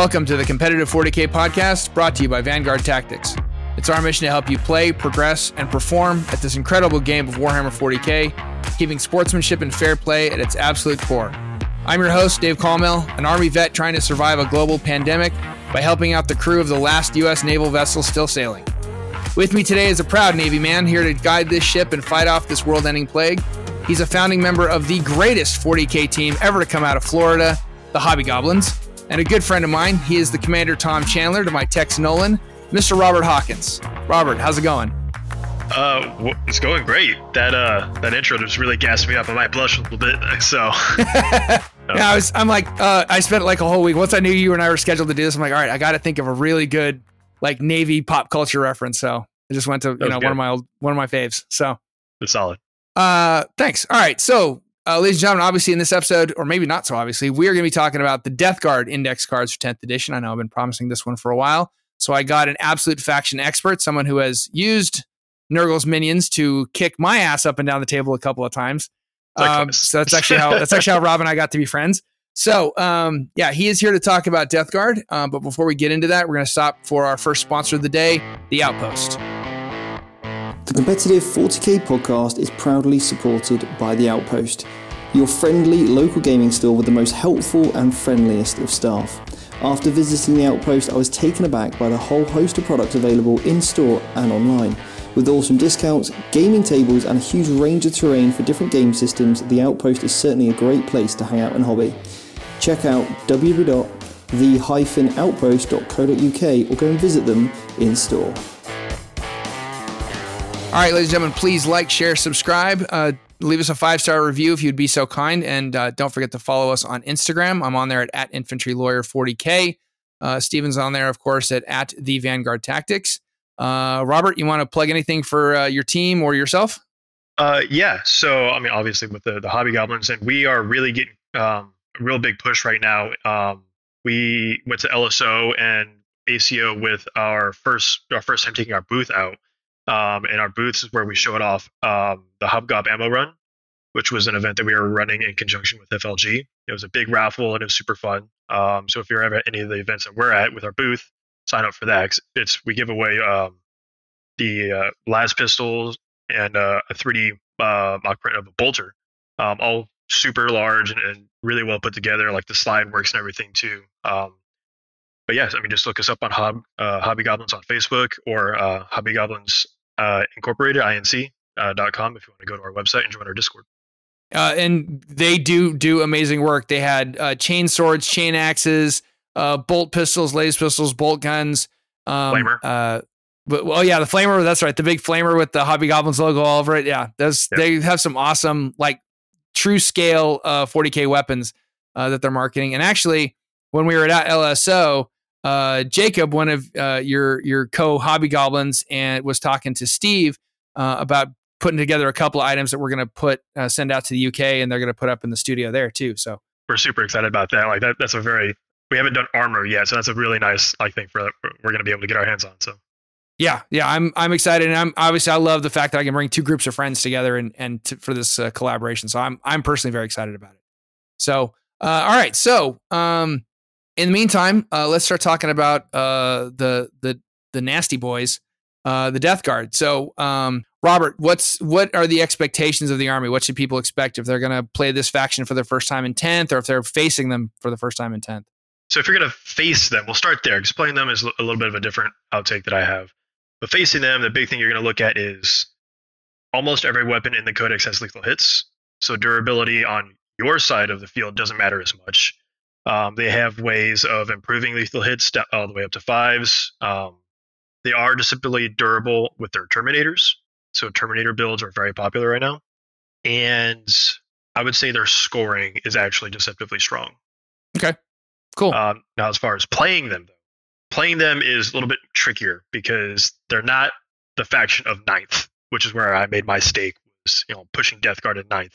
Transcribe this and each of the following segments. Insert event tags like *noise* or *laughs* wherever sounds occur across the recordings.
Welcome to the Competitive 40K podcast brought to you by Vanguard Tactics. It's our mission to help you play, progress, and perform at this incredible game of Warhammer 40K, keeping sportsmanship and fair play at its absolute core. I'm your host, Dave Colmel, an Army vet trying to survive a global pandemic by helping out the crew of the last U.S. naval vessel still sailing. With me today is a proud Navy man here to guide this ship and fight off this world ending plague. He's a founding member of the greatest 40K team ever to come out of Florida, the Hobby Goblins and a good friend of mine. He is the Commander Tom Chandler to my Tex Nolan, Mr. Robert Hawkins. Robert, how's it going? Uh, it's going great. That uh, that intro just really gassed me up. I might blush a little bit. *laughs* So. *laughs* yeah, I was. I'm like, uh, I spent like a whole week. Once I knew you and I were scheduled to do this, I'm like, all right, I got to think of a really good like Navy pop culture reference. So I just went to you know good. one of my old one of my faves. So. It's solid. Uh, thanks. All right, so uh, ladies and gentlemen, obviously in this episode, or maybe not so obviously, we are going to be talking about the Death Guard index cards for 10th edition. I know I've been promising this one for a while. So I got an absolute faction expert, someone who has used Nurgle's minions to kick my ass up and down the table a couple of times. Um, so that's actually how that's actually how Rob and I got to be friends. So um, yeah, he is here to talk about Death Guard. Um, but before we get into that, we're going to stop for our first sponsor of the day, The Outpost. The competitive 40k podcast is proudly supported by The Outpost, your friendly local gaming store with the most helpful and friendliest of staff. After visiting The Outpost, I was taken aback by the whole host of products available in store and online. With awesome discounts, gaming tables, and a huge range of terrain for different game systems, The Outpost is certainly a great place to hang out and hobby. Check out www.the-outpost.co.uk or go and visit them in store. All right, ladies and gentlemen, please like, share, subscribe. Uh, leave us a five star review if you'd be so kind. And uh, don't forget to follow us on Instagram. I'm on there at, at Infantry Lawyer 40K. Uh, Steven's on there, of course, at, at The Vanguard Tactics. Uh, Robert, you want to plug anything for uh, your team or yourself? Uh, yeah. So, I mean, obviously, with the, the Hobby Goblins, and we are really getting um, a real big push right now. Um, we went to LSO and ACO with our first our first time taking our booth out um, and our booths is where we showed off um, the Hobgob Ammo Run, which was an event that we were running in conjunction with FLG. It was a big raffle and it was super fun. Um, so if you're ever at any of the events that we're at with our booth, sign up for that. It's we give away um, the uh, las pistols and uh, a 3D uh, mock print of a bolter, um, all super large and, and, really well put together. Like the slide works and everything too. Um, but yes, I mean, just look us up on Hob, uh, Hobby Goblins on Facebook or uh, Hobby Goblins uh, uh, .com, if you want to go to our website and join our Discord. Uh, and they do do amazing work. They had uh, chain swords, chain axes, uh, bolt pistols, laser pistols, bolt guns. Um, flamer. Uh, but, well, yeah, the flamer. That's right. The big flamer with the Hobby Goblins logo all over it. Yeah, those yep. they have some awesome, like true scale uh, 40k weapons uh, that they're marketing. And actually, when we were at LSO, uh, Jacob, one of uh, your your co hobby goblins, and was talking to Steve uh, about putting together a couple of items that we're going to put uh, send out to the UK, and they're going to put up in the studio there too. So we're super excited about that. Like that, that's a very we haven't done armor yet, so that's a really nice like thing for we're going to be able to get our hands on. So yeah, yeah, I'm I'm excited, and I'm obviously I love the fact that I can bring two groups of friends together and and to, for this uh, collaboration. So I'm I'm personally very excited about it. So uh, all right, so um, in the meantime, uh, let's start talking about uh, the the the nasty boys, uh, the Death Guard. So, um, Robert, what's what are the expectations of the army? What should people expect if they're going to play this faction for the first time in tenth, or if they're facing them for the first time in tenth? So, if you're going to face them, we'll start there. Explain them is a little bit of a different outtake that I have. But facing them, the big thing you're going to look at is almost every weapon in the codex has lethal hits. So durability on your side of the field doesn't matter as much. Um, they have ways of improving lethal hits all the way up to fives. Um, they are deceptively durable with their Terminators. So Terminator builds are very popular right now. And I would say their scoring is actually deceptively strong. Okay, cool. Um, now, as far as playing them, though, playing them is a little bit trickier because they're not the faction of ninth, which is where I made my stake. Was you know pushing Death Guard at ninth.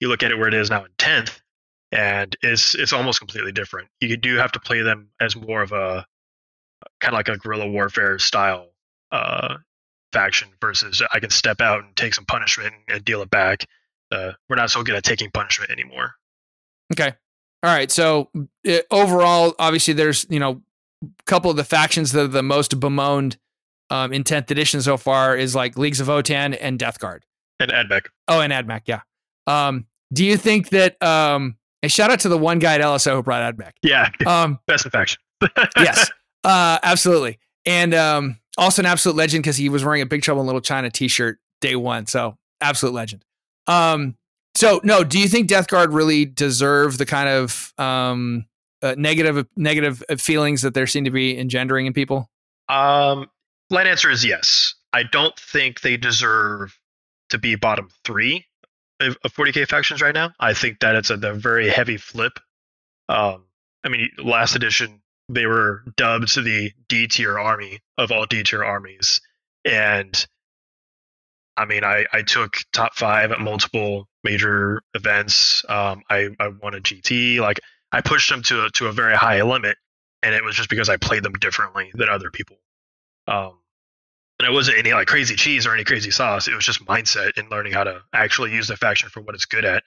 You look at it where it is now in tenth and it's it's almost completely different. You do have to play them as more of a kind of like a guerrilla warfare style uh, faction versus I can step out and take some punishment and deal it back. Uh, we're not so good at taking punishment anymore. Okay. All right. So uh, overall, obviously, there's you know a couple of the factions that are the most bemoaned um, in 10th edition so far is like Leagues of Votann and Death Guard. And AdMech. Oh, and AdMech, yeah. Um, do you think that um, a shout out to the one guy at LSO who brought AdMech? Yeah. Um, *laughs* Best in faction. *laughs* yes, uh, absolutely. And um, also an absolute legend because he was wearing a Big Trouble in Little China T-shirt day one. So absolute legend. Um, so no, do you think Death Guard really deserve the kind of um, uh, negative negative feelings that there seem to be engendering in people? Um, light answer is yes. I don't think they deserve to be bottom three of 40k factions right now. I think that it's a, a very heavy flip. Um, I mean, last edition they were dubbed the D tier army of all D tier armies, and I mean, I, I took top five at multiple major events. Um, I, I won a GT. Like I pushed them to a, to a very high limit, and it was just because I played them differently than other people. Um, and it wasn't any like crazy cheese or any crazy sauce. It was just mindset and learning how to actually use the faction for what it's good at.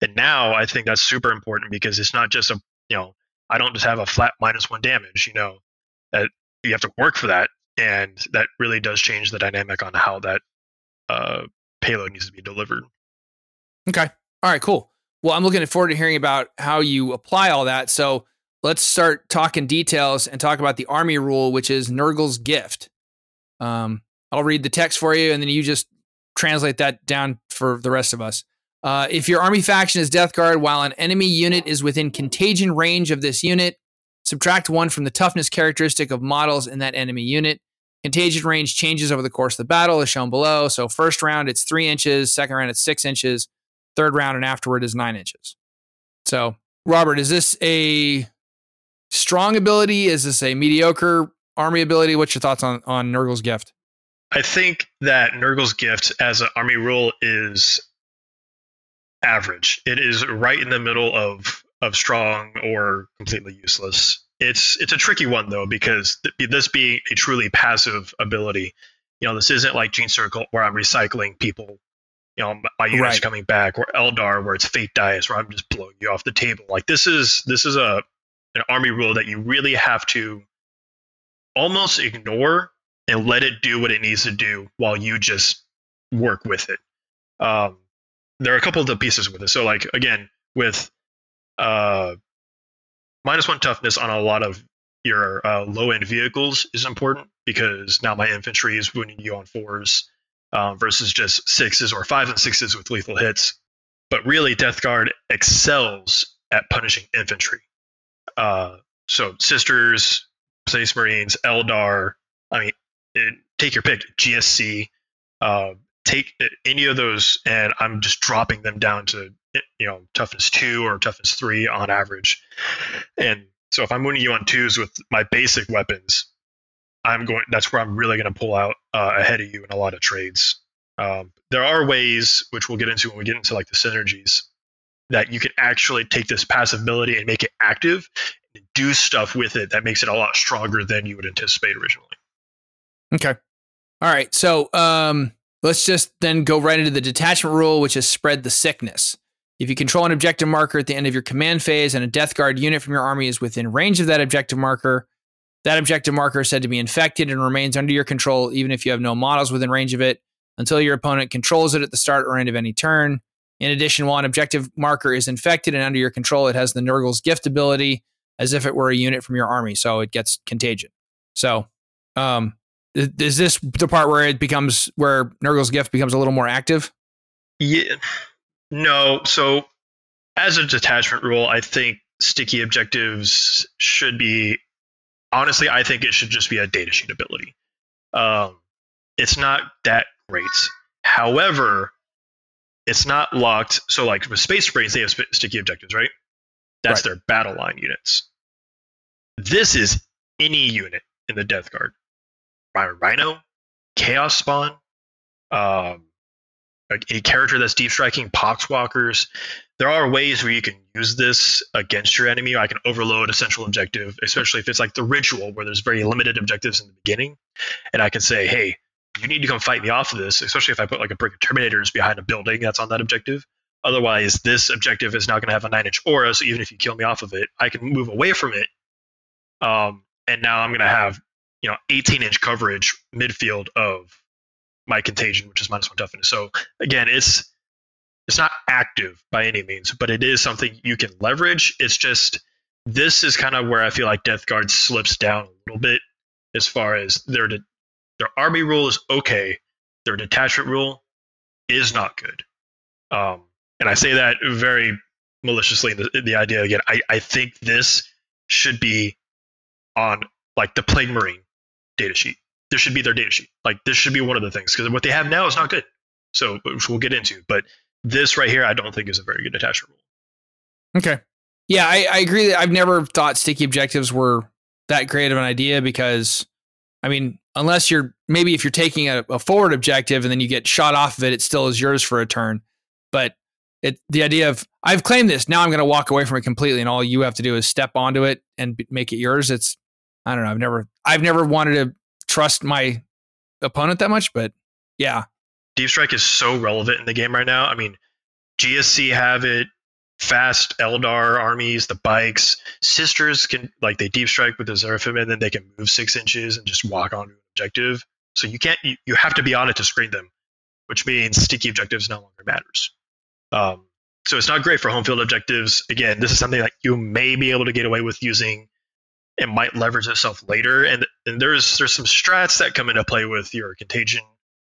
And now I think that's super important because it's not just a you know I don't just have a flat minus one damage. You know that you have to work for that, and that really does change the dynamic on how that uh, payload needs to be delivered. Okay. All right. Cool. Well, I'm looking forward to hearing about how you apply all that. So let's start talking details and talk about the army rule, which is Nurgle's gift. Um, I'll read the text for you, and then you just translate that down for the rest of us. Uh, if your army faction is Death Guard, while an enemy unit is within contagion range of this unit, subtract one from the toughness characteristic of models in that enemy unit. Contagion range changes over the course of the battle, as shown below. So, first round, it's three inches. Second round, it's six inches. Third round and afterward is nine inches. So, Robert, is this a strong ability? Is this a mediocre army ability? What's your thoughts on, on Nurgle's gift? I think that Nurgle's gift as an army rule is average. It is right in the middle of of strong or completely useless. It's it's a tricky one though because th- this being a truly passive ability, you know, this isn't like Gene Circle where I'm recycling people, you know, my units right. coming back, or Eldar where it's Fate Dice where I'm just blowing you off the table. Like this is this is a an army rule that you really have to almost ignore and let it do what it needs to do while you just work with it. Um, there are a couple of the pieces with it. So like again with uh, minus one toughness on a lot of your uh, low end vehicles is important because now my infantry is wounding you on fours um, versus just sixes or fives and sixes with lethal hits. But really, Death Guard excels at punishing infantry. Uh, so sisters, Space Marines, Eldar. I mean, it, take your pick. GSC. Uh, take any of those, and I'm just dropping them down to you know toughness two or toughness three on average. And so if I'm winning you on twos with my basic weapons, I'm going. That's where I'm really going to pull out uh, ahead of you in a lot of trades. Um, there are ways, which we'll get into when we get into like the synergies, that you can actually take this passive ability and make it active do stuff with it that makes it a lot stronger than you would anticipate originally. Okay. All right. So um, let's just then go right into the detachment rule, which is spread the sickness. If you control an objective marker at the end of your command phase and a Death Guard unit from your army is within range of that objective marker, that objective marker is said to be infected and remains under your control even if you have no models within range of it until your opponent controls it at the start or end of any turn. In addition, while an objective marker is infected and under your control, it has the Nurgle's gift ability as if it were a unit from your army, so it gets contagion. So, um, is this the part where it becomes where Nurgle's gift becomes a little more active? Yeah, no. So, as a detachment rule, I think sticky objectives should be. Honestly, I think it should just be a datasheet ability. Um, it's not that great. However, it's not locked. So, like with Space Marines, they have sticky objectives, right? That's right. their battle line units. This is any unit in the Death Guard. Rhino, Chaos Spawn, um, a character that's deep striking, Poxwalkers. There are ways where you can use this against your enemy. I can overload a central objective, especially if it's like the ritual where there's very limited objectives in the beginning. And I can say, hey, you need to come fight me off of this, especially if I put like a brick of Terminators behind a building that's on that objective. Otherwise, this objective is not going to have a nine inch aura. So even if you kill me off of it, I can move away from it. Um, and now I'm going to have you know 18 inch coverage midfield of my contagion, which is minus one toughness. So again, it's it's not active by any means, but it is something you can leverage. It's just this is kind of where I feel like Death Guard slips down a little bit as far as their de- their army rule is okay, their detachment rule is not good. Um, and I say that very maliciously. The, the idea again, I, I think this should be on like the Plague Marine data sheet. This should be their data sheet. Like this should be one of the things because what they have now is not good. So which we'll get into, but this right here, I don't think is a very good attachment rule. Okay. Yeah, I, I agree that I've never thought sticky objectives were that great of an idea because, I mean, unless you're maybe if you're taking a, a forward objective and then you get shot off of it, it still is yours for a turn. But it the idea of I've claimed this, now I'm going to walk away from it completely, and all you have to do is step onto it and make it yours. It's I don't know. I've never I've never wanted to trust my opponent that much, but yeah, Deep Strike is so relevant in the game right now. I mean, GSC have it, fast Eldar armies, the bikes, sisters can like they deep strike with the Seraphim and then they can move six inches and just walk onto an objective. So you can't you, you have to be on it to screen them, which means sticky objectives no longer matters. Um, so it's not great for home field objectives. Again, this is something that you may be able to get away with using. It might leverage itself later, and, and there's there's some strats that come into play with your contagion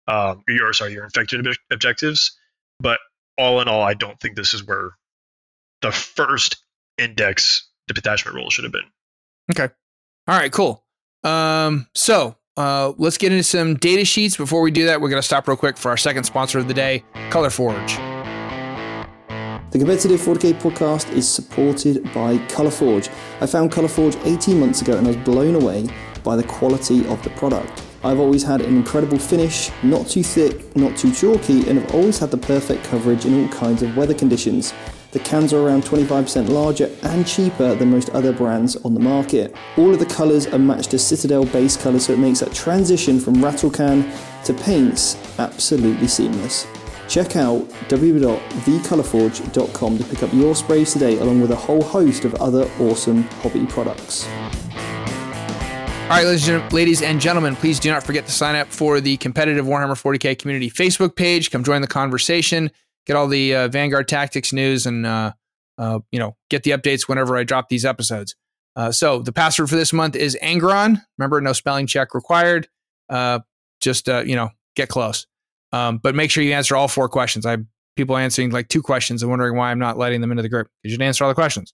um, your sorry your infected ob- objectives. But all in all, I don't think this is where the first index detachment rule should have been. Okay. All right. Cool. Um, so uh, let's get into some data sheets. Before we do that, we're going to stop real quick for our second sponsor of the day, Colourforge. The Competitive 40k podcast is supported by Colourforge. I found Colourforge 18 months ago and I was blown away by the quality of the product. I've always had an incredible finish, not too thick, not too chalky, and have always had the perfect coverage in all kinds of weather conditions. The cans are around 25% larger and cheaper than most other brands on the market. All of the colours are matched to Citadel base colours, so it makes that transition from rattle can to paints absolutely seamless. Check out www.thecolourforge.com to pick up your sprays today, along with a whole host of other awesome hobby products. All right, ladies and gentlemen, please do not forget to sign up for the competitive Warhammer 40k community Facebook page. Come join the conversation. Get all the uh, Vanguard Tactics news, and uh, uh, you know, get the updates whenever I drop these episodes. Uh, so the password for this month is Angron. Remember, no spelling check required. Uh, just uh, you know, get close. Um, but make sure you answer all four questions. I have people answering like two questions and wondering why I'm not letting them into the group you didn't answer all the questions.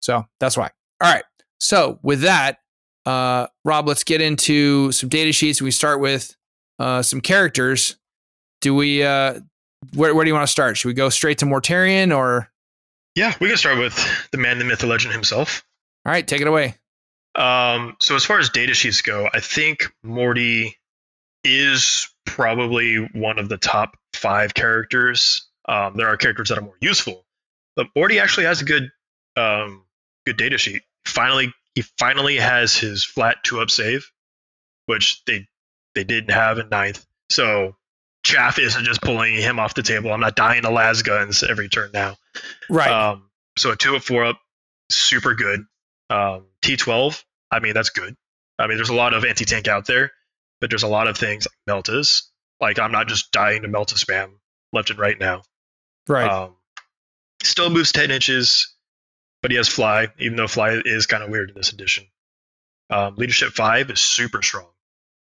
So that's why. All right. So with that, uh, Rob, let's get into some data sheets. We start with uh, some characters. Do we? Uh, where, where do you want to start? Should we go straight to Mortarion or? Yeah, we can start with the man, the myth, the legend himself. All right, take it away. Um, so as far as data sheets go, I think Morty is probably one of the top five characters. Um, there are characters that are more useful, but Morty actually has a good, um, good data sheet. Finally he finally has his flat two up save, which they they didn't have in ninth. So Chaff isn't just pulling him off the table. I'm not dying to las guns every turn now. Right. Um, so a two up, four up, super good. Um, T12, I mean that's good. I mean there's a lot of anti tank out there, but there's a lot of things like Meltas. Like I'm not just dying to Melta spam left and right now. Right. Um, still moves 10 inches but he has fly, even though fly is kind of weird in this edition. Um, leadership five is super strong,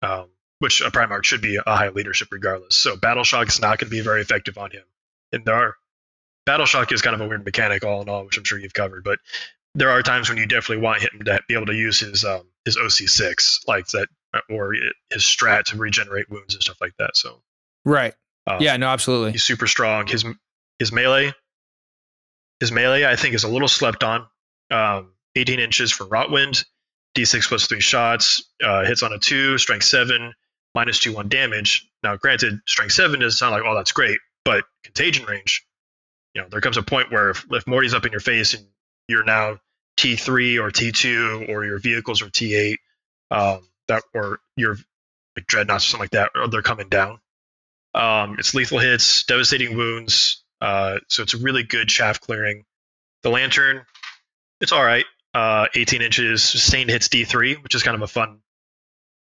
um, which a Primarch should be a high leadership regardless. So battle shock is not going to be very effective on him. And there are battle shock is kind of a weird mechanic all in all, which I'm sure you've covered. But there are times when you definitely want him to be able to use his um, his OC six like that, or his strat to regenerate wounds and stuff like that. So right, um, yeah, no, absolutely, he's super strong. His his melee his melee, I think, is a little slept on. Um, 18 inches for Rotwind, d6 plus three shots, uh, hits on a two, strength seven, minus two one damage. Now, granted, strength seven doesn't sound like, oh, that's great, but contagion range, you know, there comes a point where if, if Morty's up in your face and you're now T3 or T2 or your vehicles are T8, um, that or your like dreadnoughts or something like that, or they're coming down. Um, it's lethal hits, devastating wounds, Uh, so it's a really good chaff clearing. The lantern, it's all right. Uh, 18 inches, sustained hits D3, which is kind of a fun,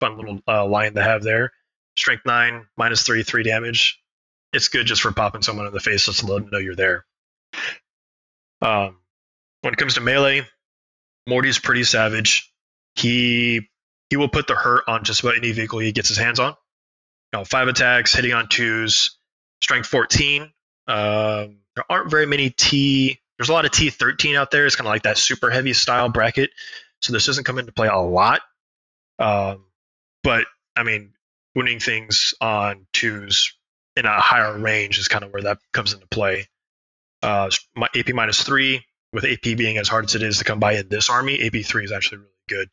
fun little uh, line to have there. Strength nine, minus three, three damage. It's good just for popping someone in the face just to let them know you're there. Um, when it comes to melee, Morty's pretty savage. He he will put the hurt on just about any vehicle he gets his hands on. You know, five attacks, hitting on twos, strength 14. Um, there aren't very many T. There's a lot of T13 out there. It's kind of like that super heavy style bracket. So this doesn't come into play a lot. Um, but I mean, winning things on twos in a higher range is kind of where that comes into play. Uh, my AP minus three, with AP being as hard as it is to come by in this army, AP three is actually really good.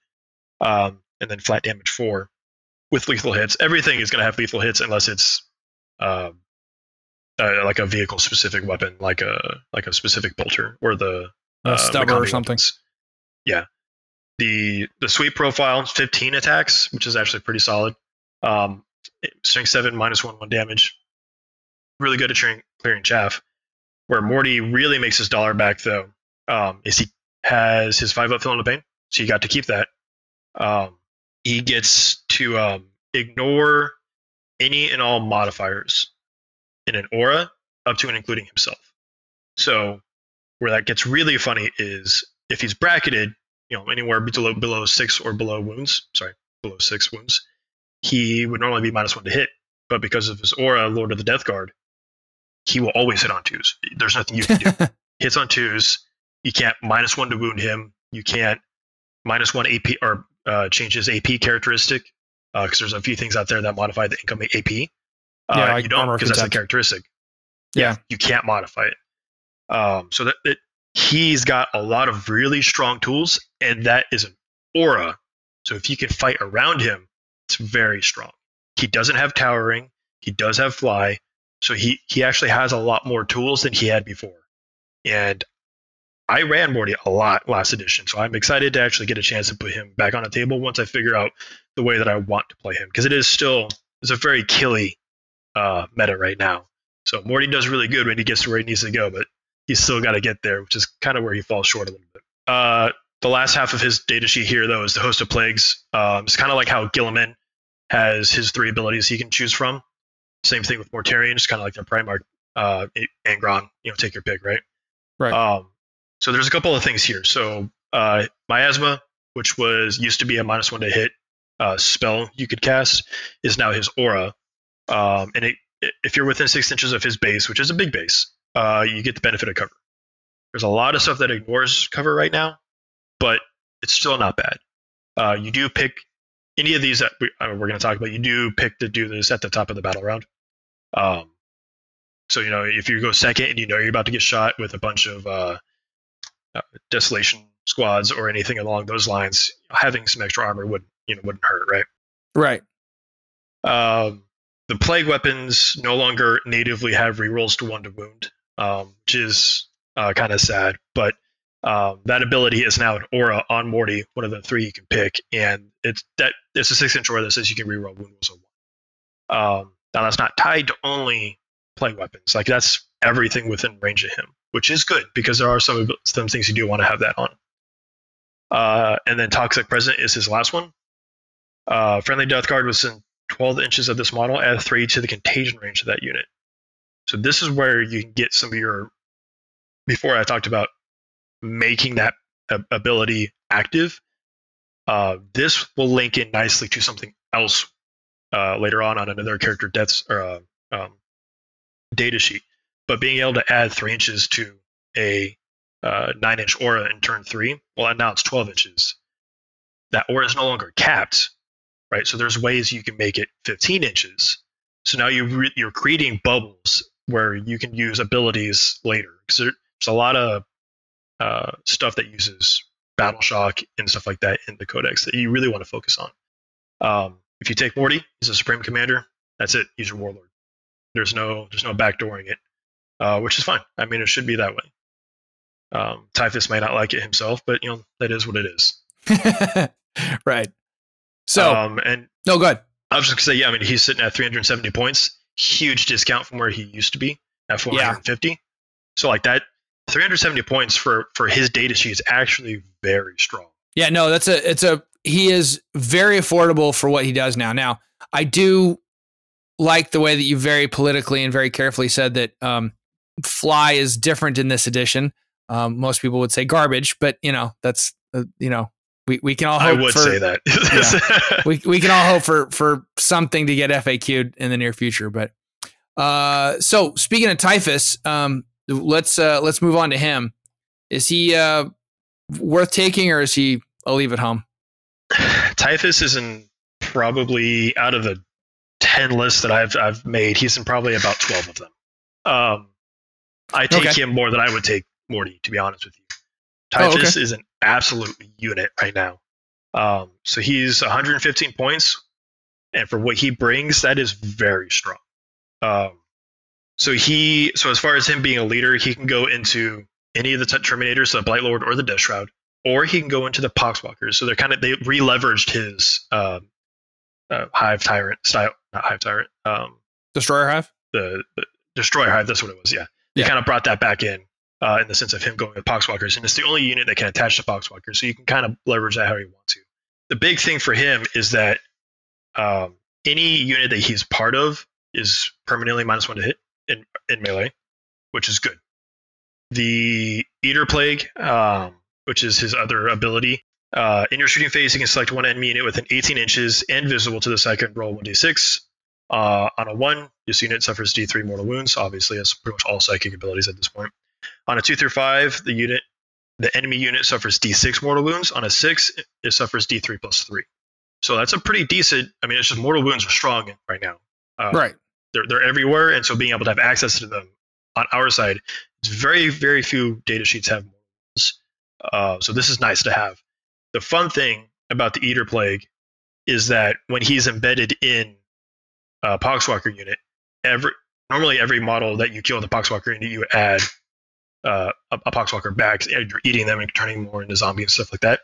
Um, and then flat damage four with lethal hits. Everything is going to have lethal hits unless it's um, uh, like a vehicle specific weapon, like a like a specific bolter or the uh, stubber or something. weapons. Yeah. The the sweep profile, 15 attacks, which is actually pretty solid. Um, strength seven, minus one, one damage. Really good at clearing, clearing chaff. Where Morty really makes his dollar back though, um, is he has his five up fill in the pain, so you got to keep that. Um, he gets to um, ignore any and all modifiers in an aura up to and including himself. So where that gets really funny is if he's bracketed, you know, anywhere below below six or below wounds, sorry, below six wounds, he would normally be minus one to hit. But because of his aura, Lord of the Death Guard, he will always hit on twos. There's nothing you can do. *laughs* Hits on twos. You can't minus one to wound him. You can't minus one AP or uh, change his AP characteristic because there's a few things out there that modify the income AP. Uh, Yeah, like you don't because that's a contempt. characteristic. Yeah. you can't modify it. Um, so that it, he's got a lot of really strong tools, and that is an aura. So if you can fight around him, it's very strong. He doesn't have towering. He does have fly. So he he actually has a lot more tools than he had before. And I ran Morty a lot last edition, so I'm excited to actually get a chance to put him back on the table once I figure out the way that I want to play him because it is still it's a very killy uh, meta right now. So Morty does really good when he gets to where he needs to go, but he's still got to get there, which is kind of where he falls short a little bit. Uh, the last half of his data sheet here, though, is the host of plagues. Um, it's kind of like how Guilliman has his three abilities he can choose from. Same thing with Mortarion, just kind of like their Primarch, uh, Angron. You know, take your pick, right? Right. Um, so there's a couple of things here. So uh, miasma, which was used to be a minus one to hit uh, spell you could cast, is now his aura. Um, and it, if you're within six inches of his base, which is a big base, uh, you get the benefit of cover. There's a lot of stuff that ignores cover right now, but it's still not bad. Uh, you do pick any of these that we, uh, we're going to talk about. You do pick to do this at the top of the battle round. Um, so you know if you go second and you know you're about to get shot with a bunch of uh, uh, desolation squads or anything along those lines, having some extra armor would you know wouldn't hurt, right? right. Um, the plague weapons no longer natively have rerolls to one to wound, um, which is uh, kind of sad. But um, that ability is now an aura on Morty, one of the three you can pick, and it's that it's a six inch aura that says you can reroll wound rolls of one. Um, now that's not tied to only plague weapons; like that's everything within range of him, which is good because there are some some things you do want to have that on. Uh, and then toxic present is his last one. Uh, friendly death guard was in 12 inches of this model, add 3 to the contagion range of that unit. So this is where you can get some of your, before I talked about making that ability active, uh, this will link in nicely to something else uh, later on on another character deaths or uh, um, data sheet. But being able to add 3 inches to a uh, 9 inch aura in turn 3, well, now it's 12 inches. That aura is no longer capped right? So there's ways you can make it 15 inches. So now you re- you're creating bubbles where you can use abilities later because there's a lot of uh, stuff that uses battle shock and stuff like that in the codex that you really want to focus on. Um, if you take Morty, he's a supreme commander. That's it. He's your warlord. There's no there's no backdooring it, uh, which is fine. I mean, it should be that way. Um, Typhus may not like it himself, but you know that is what it is. *laughs* right. So um, and no good. I was just gonna say, yeah. I mean, he's sitting at 370 points, huge discount from where he used to be at 450. So like that, 370 points for for his data sheet is actually very strong. Yeah, no, that's a it's a he is very affordable for what he does now. Now, I do like the way that you very politically and very carefully said that um, fly is different in this edition. Um, most people would say garbage, but you know that's uh, you know we, we can all hope I would for, say that. *laughs* yeah, *laughs* we we can all hope for for something to get FAQ'd in the near future. But uh, so speaking of Typhus, um, let's uh, let's move on to him. Is he uh, worth taking, or is he a leave at home? Typhus is in probably out of the ten lists that I've I've made. He's in probably about twelve of them. Um, I take Okay. him more than I would take Morty, to be honest with you. Oh, Typhus is an absolute unit right now. Um, so he's 115 points, and for what he brings, that is very strong. Um, so he, so as far as him being a leader, he can go into any of the Terminators, the Blight Lord or the Death Shroud, or he can go into the Poxwalkers. So they're kind of they re-leveraged his um, uh, Hive Tyrant style, not Hive Tyrant, um, Destroyer Hive. the, the Destroyer Hive. That's what it was. Yeah, they Yeah. kind of brought that back in uh, in the sense of him going with Poxwalkers, and it's the only unit that can attach to Poxwalkers, so you can kind of leverage that how you want to. The big thing for him is that um, any unit that he's part of is permanently minus one to hit in, in melee, which is good. The Eater Plague, um, which is his other ability, uh, in your shooting phase, you can select one enemy unit within 18 inches and visible to the second. Roll 1d6. Uh, on a one, this unit suffers D3 mortal wounds. Obviously, that's pretty much all psychic abilities at this point. On a two through five, the unit, the enemy unit suffers D6 mortal wounds. On a six, it suffers D3 plus three. So that's a pretty decent. I mean, it's just mortal wounds are strong right now. Uh, right. they're they're everywhere, and so being able to have access to them on our side, it's very very few data sheets have mortals. Uh, so this is nice to have. The fun thing about the Eater Plague is that when he's embedded in a Poxwalker unit, every normally every model that you kill with a Poxwalker unit, you add uh, a, a Poxwalker back, and you're eating them and turning more into zombies and stuff like that.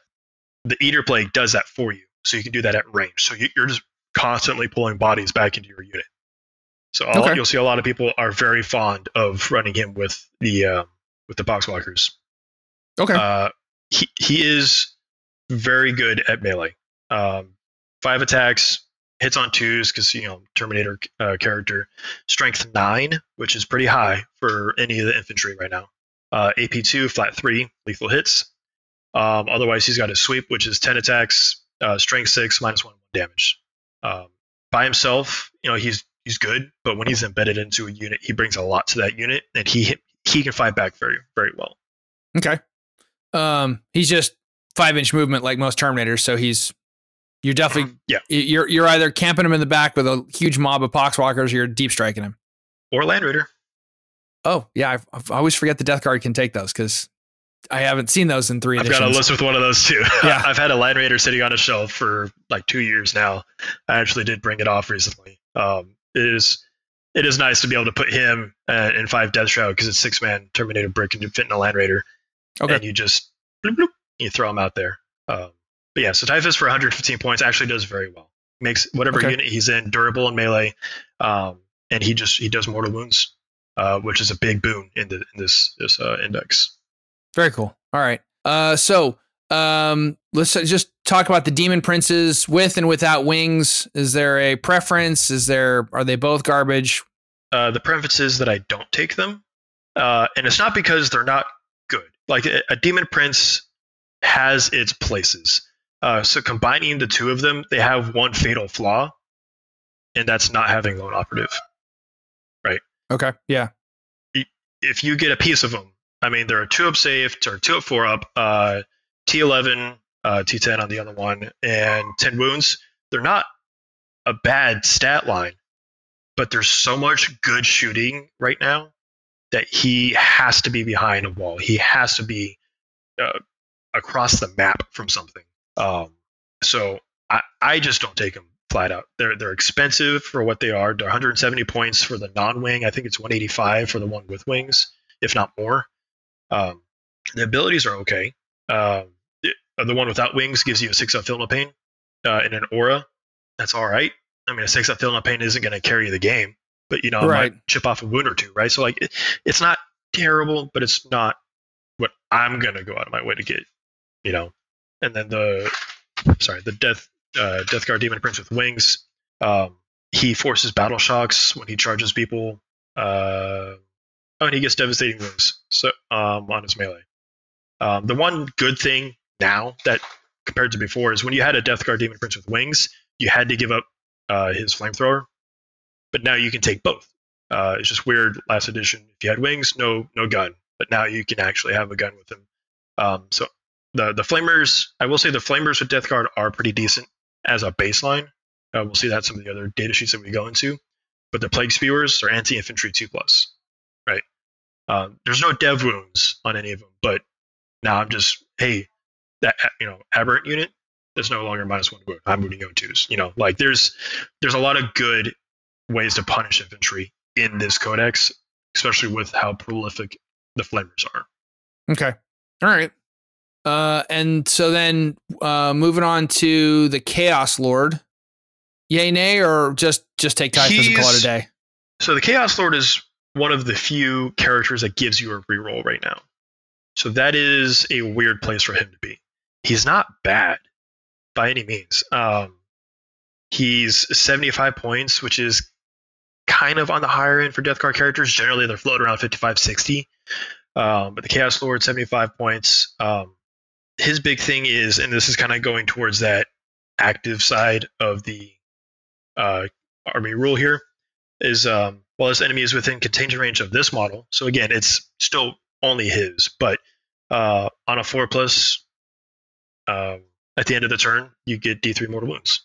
The Eater Plague does that for you, so you can do that at range. So you, you're just constantly pulling bodies back into your unit. So all, Okay. you'll see a lot of people are very fond of running him with the uh, with the Poxwalkers. Okay. Uh, he he is very good at melee. Um, five attacks, hits on twos because you know Terminator uh, character. Strength nine, which is pretty high for any of the infantry right now. Uh, AP two, flat three, lethal hits. Um, otherwise, he's got his sweep, which is ten attacks, uh, strength six, minus one damage. Um, by himself, you know he's he's good, but when he's embedded into a unit, he brings a lot to that unit, and he he can fight back very very well. Okay. Um, he's just five inch movement like most Terminators, so he's you're definitely *clears throat* Yeah. You're you're either camping him in the back with a huge mob of poxwalkers, or you're deep striking him. Or Land Raider. Oh yeah, I, I always forget the Death Guard can take those because I haven't seen those in three I've editions. got a list with one of those too. *laughs* Yeah. I've had a Land Raider sitting on a shelf for like two years now. I actually did bring it off recently. Um, it is it is nice to be able to put him uh, in five Death Shroud because it's six man Terminator brick and you fit in a Land Raider, Okay. and you just bloop, bloop, you throw him out there. Um, but yeah, so Typhus for 115 points actually does very well. Makes whatever Okay. unit he's in durable and melee, um, and he just he does mortal wounds, uh, which is a big boon in, the, in this this uh, index. Very cool. All right. Uh, so um, let's just talk about the demon princes with and without wings. Is there a preference? Is there are they both garbage? uh, the preference is that I don't take them, uh, and it's not because they're not good. Like a, a demon prince has its places. Uh, so combining the two of them, they have one fatal flaw, and that's not having lone operative. Right. Okay. Yeah. If you get a piece of them, I mean, they're two up safe or two up four up, uh, T11, uh, T10 on the other one, and 10 wounds. They're not a bad stat line, but there's so much good shooting right now that he has to be behind a wall. He has to be uh, across the map from something. Um, so I, I just don't take them flat out. They're they're expensive for what they are. They're 170 points for the non-wing. I think it's 185 for the one with wings, if not more. Um, the abilities are okay. Um, it- the one without wings gives you a six up film pain uh, and an aura. That's all right. I mean, a six up film pain isn't going to carry the game, but you know, Right. might chip off a wound or two, right? So like, it, it's not terrible, but it's not what I'm gonna go out of my way to get, you know. And then the sorry, the death uh, Death Guard Demon Prince with wings. Um, he forces battle shocks when he charges people. Uh, oh, and he gets devastating wounds so um, on his melee. Um, the one good thing now that compared to before is when you had a Death Guard Demon Prince with wings, you had to give up uh, his flamethrower, but now you can take both. Uh, it's just weird. Last edition, if you had wings, no no gun, but now you can actually have a gun with him. Um, so the the flamers, I will say the flamers with Death Guard are pretty decent as a baseline. Uh, we'll see that some of the other data sheets that we go into. But the plague spewers are anti infantry two plus, right? Um, there's no dev wounds on any of them, but now I'm just hey, that you know aberrant unit is no longer minus one wound. I'm moving O2s. You know, like there's there's a lot of good ways to punish infantry in this codex, especially with how prolific the flamers are. Okay. All right. Uh, and so then uh, moving on to the Chaos Lord. Yay, nay, or just just take and call it a day? So the Chaos Lord is one of the few characters that gives you a reroll right now. So that is a weird place for him to be. He's not bad by any means. Um, he's 75 points, which is kind of on the higher end for Death Guard characters. Generally, they're floating around 55, 60. Um, but the Chaos Lord, 75 points. Um, his big thing is, and this is kind of going towards that active side of the uh, army rule here, is um, while this enemy is within contagion range of this model, so again, it's still only his, but uh, on a four plus, um, at the end of the turn, you get D3 mortal wounds,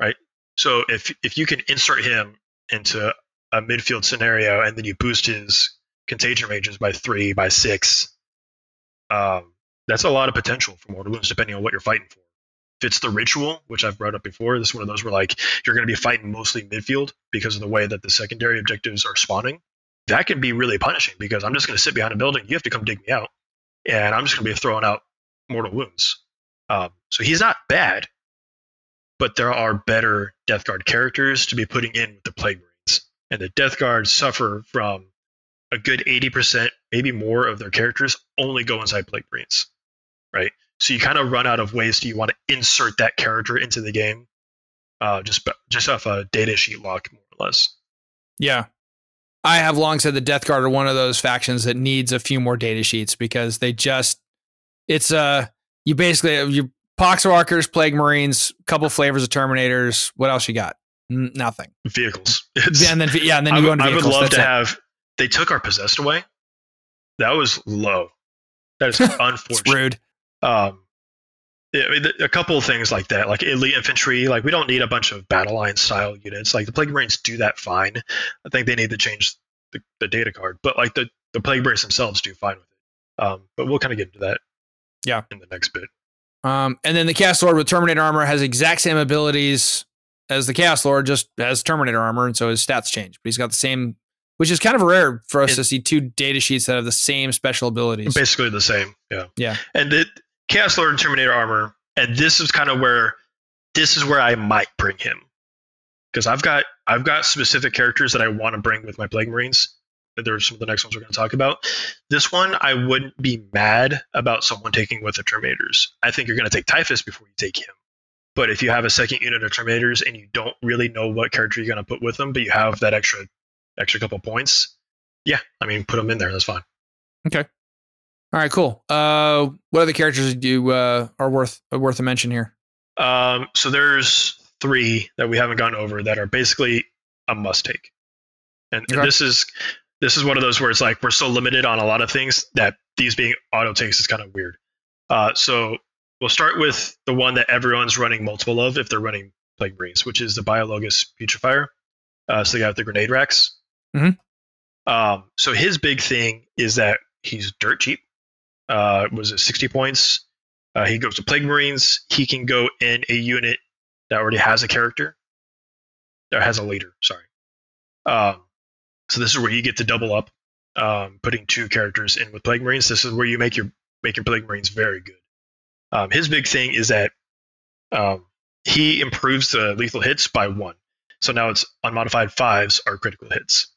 right? So if if you can insert him into a midfield scenario and then you boost his contagion ranges by three, by six, um, that's a lot of potential for mortal wounds depending on what you're fighting for. If it's the ritual, which I've brought up before, this is one of those where like you're going to be fighting mostly midfield because of the way that the secondary objectives are spawning. That can be really punishing because I'm just going to sit behind a building. You have to come dig me out, and I'm just going to be throwing out mortal wounds. Um, so he's not bad, but there are better Death Guard characters to be putting in with the Plague Marines, and the Death Guard suffer from a good 80%, maybe more of their characters only go inside Plague Marines right? So you kind of run out of ways do you want to insert that character into the game, uh, just just off a data sheet lock, more or less. Yeah, I have long said the Death Guard are one of those factions that needs a few more data sheets because they just it's uh you basically you poxwalkers, plague marines, couple flavors of terminators. What else you got? N- nothing. Vehicles. *laughs* It's, and then yeah, and then you I, go into I would love That's to it. have. They took our possessed away. That was low. That is *laughs* unfortunate. rude. Um, I mean, a couple of things like that, like elite infantry. Like we don't need a bunch of battle line style units. Like the plague marines do that fine. I think they need to change the, the data card, but like the the plague marines themselves do fine with it. Um, but we'll kind of get into that. Yeah. In the next bit. Um, and then the Chaos Lord with Terminator armor has exact same abilities as the Chaos Lord, just has Terminator armor, and so his stats change. But he's got the same, which is kind of rare for us it, to see two data sheets that have the same special abilities. Basically the same. Yeah. Yeah. And it Chaos Lord and Terminator armor, and this is kind of where this is where I might bring him because I've got I've got specific characters that I want to bring with my Plague Marines. There are some of the next ones we're going to talk about. This one I wouldn't be mad about someone taking with the Terminators. I think you're going to take Typhus before you take him. But if you have a second unit of Terminators and you don't really know what character you're going to put with them, but you have that extra extra couple points, yeah, I mean put them in there. That's fine. Okay. All right, cool. Uh, what other characters do you, uh, are worth uh, worth a mention here? Um, so there's three that we haven't gone over that are basically a must take, and, okay. and, this is this is one of those where it's like we're so limited on a lot of things that these being auto takes is kind of weird. Uh, so we'll start with the one that everyone's running multiple of if they're running Plague Marines, which is the Biologus Putrefier. Uh, so guy with the grenade racks. Mm-hmm. Um, so his big thing is that he's dirt cheap uh, was it 60 points? Uh, he goes to Plague Marines. He can go in a unit that already has a character, that has a leader. Sorry. Um, so this is where you get to double up, um, putting two characters in with Plague Marines. This is where you make your make your Plague Marines very good. Um, his big thing is that um, he improves the lethal hits by one. So now it's unmodified fives are critical hits.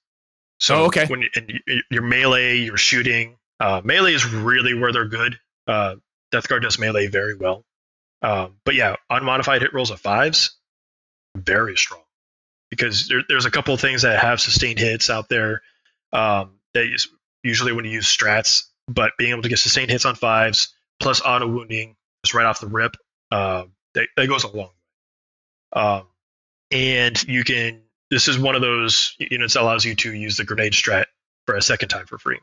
So Oh, okay. when you, and you, your melee, your shooting, uh, melee is really where they're good. Uh, Death Guard does melee very well. Um, but yeah, unmodified hit rolls of fives, very strong. Because there, there's a couple of things that have sustained hits out there um, that is usually when you use strats, but being able to get sustained hits on fives plus auto wounding just right off the rip, uh, that, that goes a long way. Um, and you can, this is one of those units that allows you to use the grenade strat for a second time for free,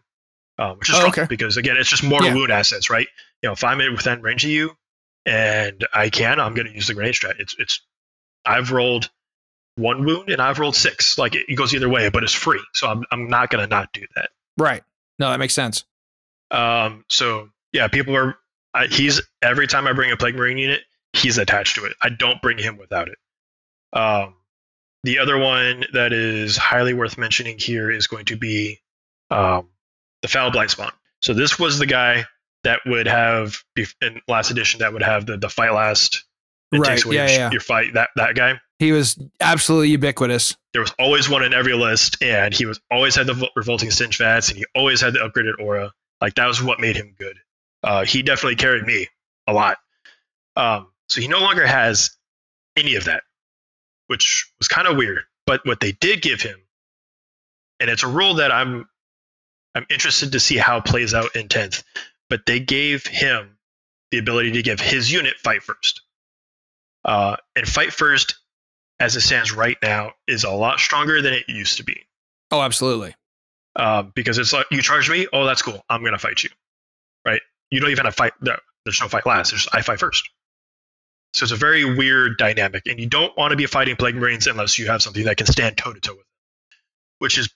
um, which is Oh, strong okay. because again, it's just more Yeah. wound assets, right? You know, if I'm within range of you and I can, I'm going to use the grenade strat. It's, it's, I've rolled one wound and I've rolled six. Like it, it goes either way, but it's free. So I'm, I'm not going to not do that. Right. No, that makes sense. Um, so yeah, people are. I, he's every time I bring a plague marine unit, he's attached to it. I don't bring him without it. Um, the other one that is highly worth mentioning here is going to be um, the foul blight spawn. So this was the guy that would have in last edition that would have the the fight last. It Right, takes away yeah, your, yeah. your fight. That that guy. He was absolutely ubiquitous. There was always one in every list, and he was always had the revolting stench vats, and he always had the upgraded aura. Like that was what made him good. Uh, he definitely carried me a lot. Um, so he no longer has any of that, which was kind of weird. But what they did give him, and it's a rule that I'm I'm interested to see how it plays out in tenth. But they gave him the ability to give his unit fight first. Uh, and fight first, as it stands right now, is a lot stronger than it used to be Oh, absolutely. um, because it's like you charge me. Oh, that's cool. I'm gonna fight you, right? You don't even have to fight. No, there's no fight last. There's I fight first. So it's a very weird dynamic, and you don't want to be fighting plague marines unless you have something that can stand toe to toe with them, which is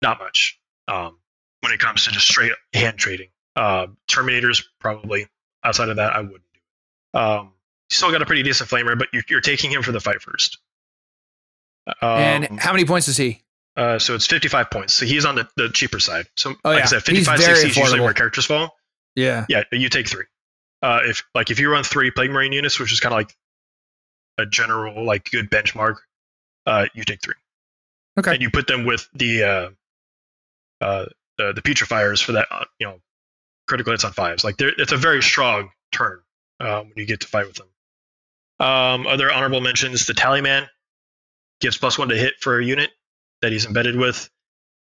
not much um, when it comes to just straight hand trading. Uh, Terminators probably. Outside of that, I wouldn't do. Um, you still got a pretty decent flamer, but you're, you're taking him for the fight first. Um, and how many points is he? uh, so it's 55 points. So he's on the, the cheaper side. So Oh, like yeah. I said, 55, very 60 is usually where characters fall. Yeah. Yeah, you take three. Uh, if like if you run three plague marine units, which is kind of like a general like good benchmark, uh, you take three. Okay. And you put them with the uh, uh, the, the putrefiers for that uh, you know critical hits on fives. Like it's a very strong turn um, when you get to fight with them. Um, other honorable mentions: the Tallyman gives plus one to hit for a unit that he's embedded with,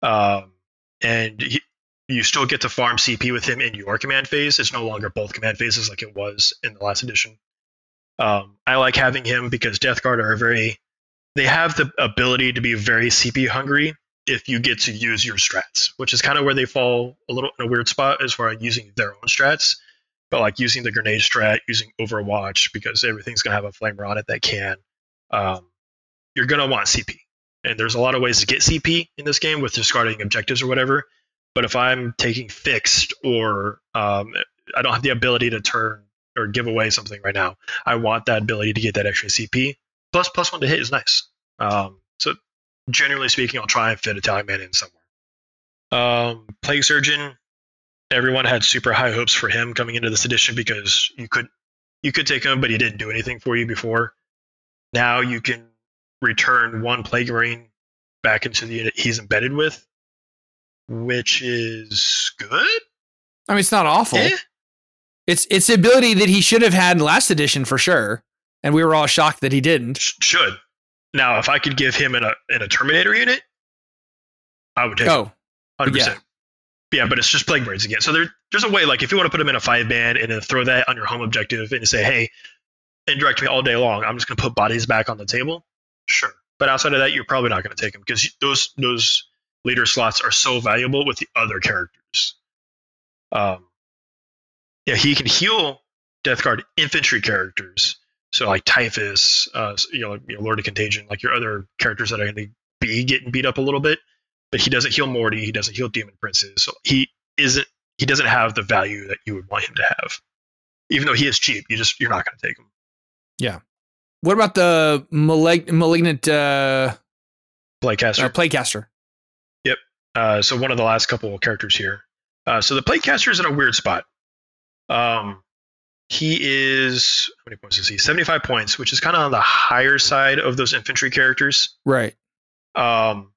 um, and he, you still get to farm CP with him in your command phase. It's no longer both command phases like it was in the last edition. Um, I like having him because Death Guard are very. They have the ability to be very CP hungry if you get to use your strats, which is kind of where they fall a little in a weird spot as far as using their own strats. But like using the grenade strat, using Overwatch because everything's gonna have a flamer on it that can. Um, you're gonna want CP, and there's a lot of ways to get CP in this game with discarding objectives or whatever. But if I'm taking fixed or um, I don't have the ability to turn or give away something right now, I want that ability to get that extra CP. Plus, plus one to hit is nice. Um, so, generally speaking, I'll try and fit a Tallyman in somewhere. Um, Plague Surgeon, everyone had super high hopes for him coming into this edition because you could you could take him, but he didn't do anything for you before. Now you can return one Plague Marine back into the unit he's embedded with, which is good. I mean, it's not awful. Eh? It's it's the ability that he should have had last edition for sure, and we were all shocked that he didn't. Sh- should. Now, if I could give him in a in a Terminator unit, I would take him. Oh, Hundred Yeah. percent. Yeah, but it's just plague birds again. So there, there's a way. Like if you want to put them in a five band and then throw that on your home objective and say, "Hey, indirect me all day long," I'm just going to put bodies back on the table. Sure, but outside of that, you're probably not going to take them because those those leader slots are so valuable with the other characters. Um, yeah, he can heal Death Guard infantry characters. So like Typhus, uh, you know, you know, Lord of Contagion, like your other characters that are going to be getting beat up a little bit but he doesn't heal Morty. He doesn't heal Demon Princes. So he isn't. He doesn't have the value that you would want him to have. Even though he is cheap, you just you're not going to take him. Yeah. What about the malig- malignant uh, Plaguecaster. uh, plaguecaster? Yep. Uh, so one of the last couple of characters here. Uh, so the Plaguecaster is in a weird spot. Um, he is how many points is he? Seventy five points, which is kind of on the higher side of those infantry characters. Right. Um,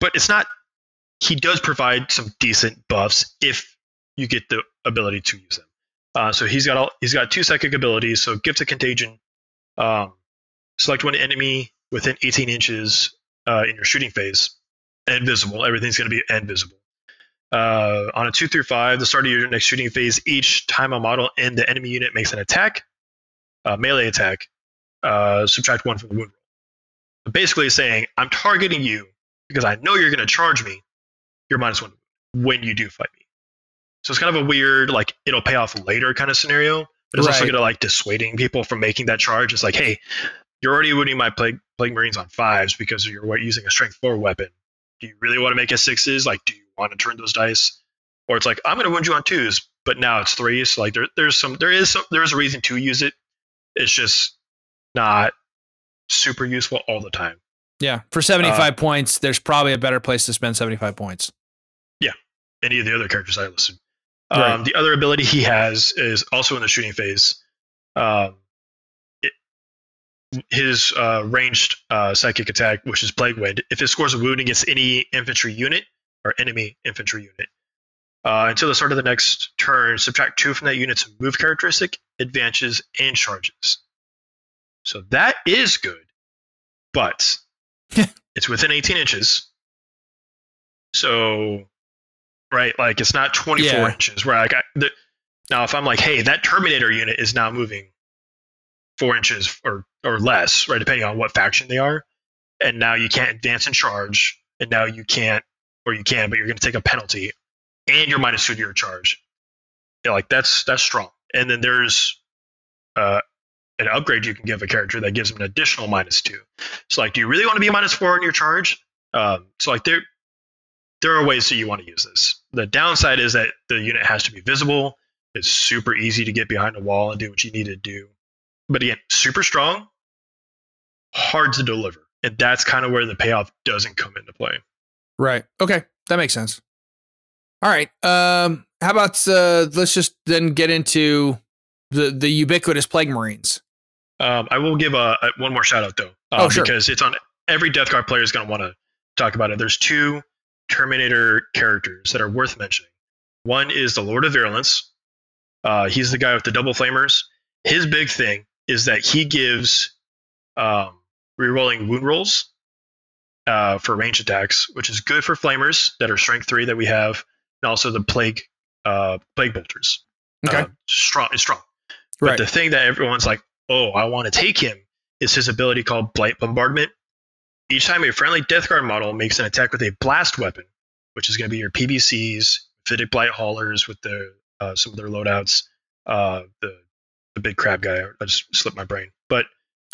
but it's not. he does provide some decent buffs if you get the ability to use them. Uh, so he's got all, he's got two psychic abilities. So gift of contagion. Um, select one enemy within 18 inches uh, in your shooting phase, and visible. Everything's going to be invisible. Uh, on a two through five, the start of your next shooting phase, each time a model in the enemy unit makes an attack, a melee attack, uh, subtract one from the wound roll. Basically, saying I'm targeting you because I know you're going to charge me. You're minus one when you do fight me. So it's kind of a weird, like it'll pay off later kind of scenario, but it's also Right. good at like dissuading people from making that charge. It's like, hey, you're already wounding my plague, plague marines on fives because you're using a strength four weapon. Do you really want to make it sixes? Like, do you want to turn those dice? Or it's like, I'm going to wound you on twos, but now it's threes. So like, there, there's some, there is some, there is a reason to use it. It's just not super useful all the time. Yeah. For 75 points, there's probably a better place to spend 75 points. Yeah, any of the other characters I listed. Right. Um, the other ability he has is also in the shooting phase. Um, it, his uh, ranged uh, psychic attack, which is Plague Wind, if it scores a wound against any infantry unit or enemy infantry unit, uh, until the start of the next turn, subtract two from that unit's move characteristic, advances, and charges. So that is good, but *laughs* it's within 18 inches. So, right, like it's not 24 Yeah. inches. Where like I, the, now, if I'm like, hey, that Terminator unit is now moving four inches or or less, right, depending on what faction they are, and now you can't advance and charge, and now you can't, or you can, but you're going to take a penalty, and you're minus two to your charge. Yeah, like that's that's strong. And then there's uh, an upgrade you can give a character that gives them an additional minus two. So like, do you really want to be minus four on your charge? Um, so like there there are ways that you want to use this. The downside is that the unit has to be visible. It's super easy to get behind a wall and do what you need to do. But again, super strong, hard to deliver. And that's kind of where the payoff doesn't come into play. Right. Okay. That makes sense. All right. Um, how about uh, let's just then get into the the ubiquitous plague marines. Um, I will give a, a one more shout out though, uh, Oh, sure. because it's on every Death Guard player is going to want to talk about it. There's two Terminator characters that are worth mentioning. One is the Lord of Virulence. Uh, he's the guy with the double flamers. His big thing is that he gives um, rerolling wound rolls uh, for range attacks, which is good for flamers that are strength three that we have, and also the plague uh, plague bolters. Okay. Uh, strong, it's strong. But right. the thing that everyone's like, oh, I want to take him is his ability called Blight Bombardment. Each time a friendly Death Guard model makes an attack with a blast weapon, which is going to be your PBCs, Fitted Blight Haulers with the uh, some of their loadouts, uh, the the big crab guy. I just slipped my brain, but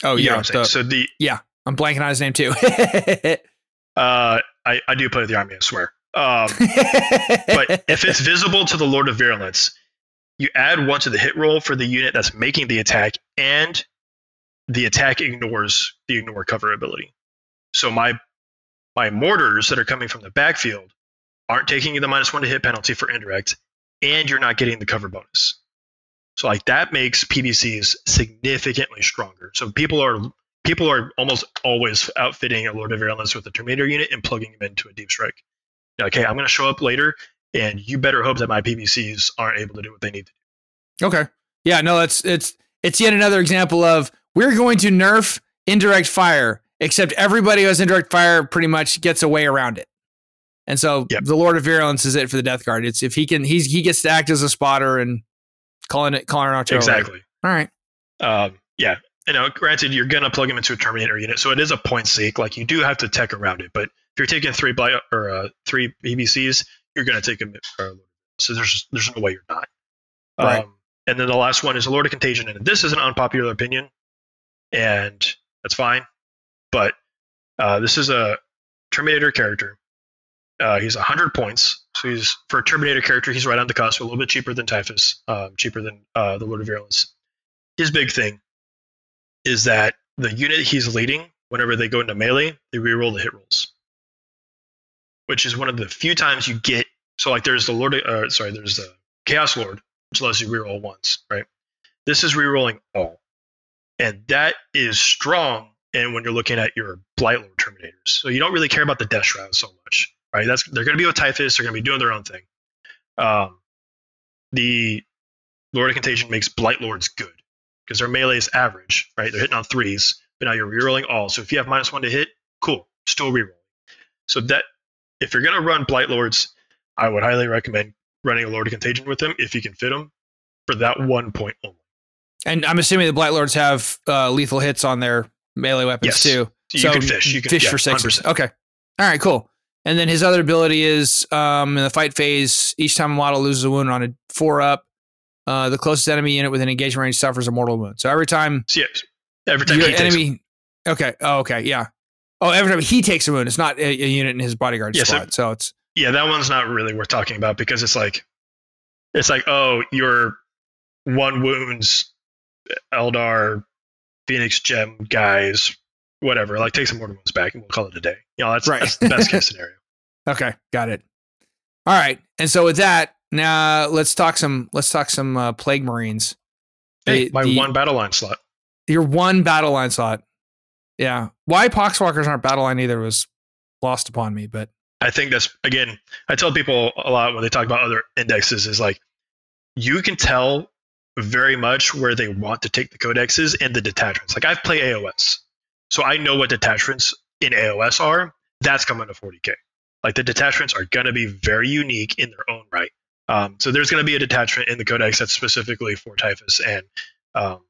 oh you know yeah. the- so the I'm blanking on his name too. *laughs* uh, I I do play with the army. I swear. Um, *laughs* but if it's visible to the Lord of Virulence, you add one to the hit roll for the unit that's making the attack, and the attack ignores the ignore cover ability. So my my mortars that are coming from the backfield aren't taking the minus one to hit penalty for indirect, and you're not getting the cover bonus. So like that makes PBCs significantly stronger. So people are people are almost always outfitting a Lord of Virulence with a Terminator unit and plugging him into a Deep Strike. Like, hey, I'm going to show up later, and you better hope that my PBCs aren't able to do what they need to. okay. Yeah. No. It's it's it's yet another example of we're going to nerf indirect fire, except everybody who has indirect fire pretty much gets a way around it. And so Yep. the Lord of Virulence is it for the Death Guard. It's if he can, he's he gets to act as a spotter and calling it calling out. Exactly. All right. Um, yeah. You know, granted, you're gonna plug him into a Terminator unit, so it is a point seek. Like you do have to tech around it, but if you're taking three blight or uh, three PBCs, you're gonna take him. Uh, so there's there's no way you're not. Right. Um, and then the last one is Lord of Contagion, and this is an unpopular opinion, and that's fine. But uh, this is a Terminator character. Uh, he's 100 points, so he's for a Terminator character. He's right on the cusp, a little bit cheaper than Typhus, um, cheaper than uh, the Lord of Virulence. His big thing is that the unit he's leading, whenever they go into melee, they reroll the hit rolls, which is one of the few times you get. So like, there's the Lord, uh, sorry, there's the Chaos Lord, which allows you reroll once, right? This is rerolling all, and that is strong. And when you're looking at your Blight Lord Terminators, so you don't really care about the Death Shroud so much. right? That's they're going to be with Typhus. They're going to be doing their own thing. Um, the Lord of Contagion makes Blight Lords good because their melee is average, right? They're hitting on threes, but now you're rerolling all. So if you have minus one to hit, cool, still reroll. So that if you're going to run Blight Lords, I would highly recommend running a Lord of Contagion with them if you can fit them for that one point only. And I'm assuming the Blight Lords have uh, lethal hits on their melee weapons Yes. too. So you can fish. You can fish yeah, for sixes. 100%. Okay. All right, cool. And then his other ability is um, in the fight phase, each time a model loses a wound on a four up, uh, the closest enemy unit within engagement range suffers a mortal wound. So every time So yeah, every time your he takes enemy, okay, oh, okay, yeah. Oh, every time he takes a wound, it's not a, a unit in his bodyguard Yes, squad. so it's yeah, that one's not really worth talking about because it's like, it's like, oh, your one wounds Eldar, Phoenix Gem guys, whatever. Like, take some mortal wounds back and we'll call it a day. You know, that's, Right. that's the best case scenario. *laughs* okay, got it. All right, and so with that, now let's talk some let's talk some uh, plague marines. Hey, The- my the- one battle line slot. your one battle line slot. Yeah. Why Poxwalkers aren't battle line either was lost upon me, but I think that's again, I tell people a lot when they talk about other indexes is like you can tell very much where they want to take the codexes and the detachments. Like I've played AOS, so I know what detachments in AOS are. That's coming to 40k. Like the detachments are going to be very unique in their own right. Um, so there's going to be a detachment in the codex that's specifically for Typhus and um,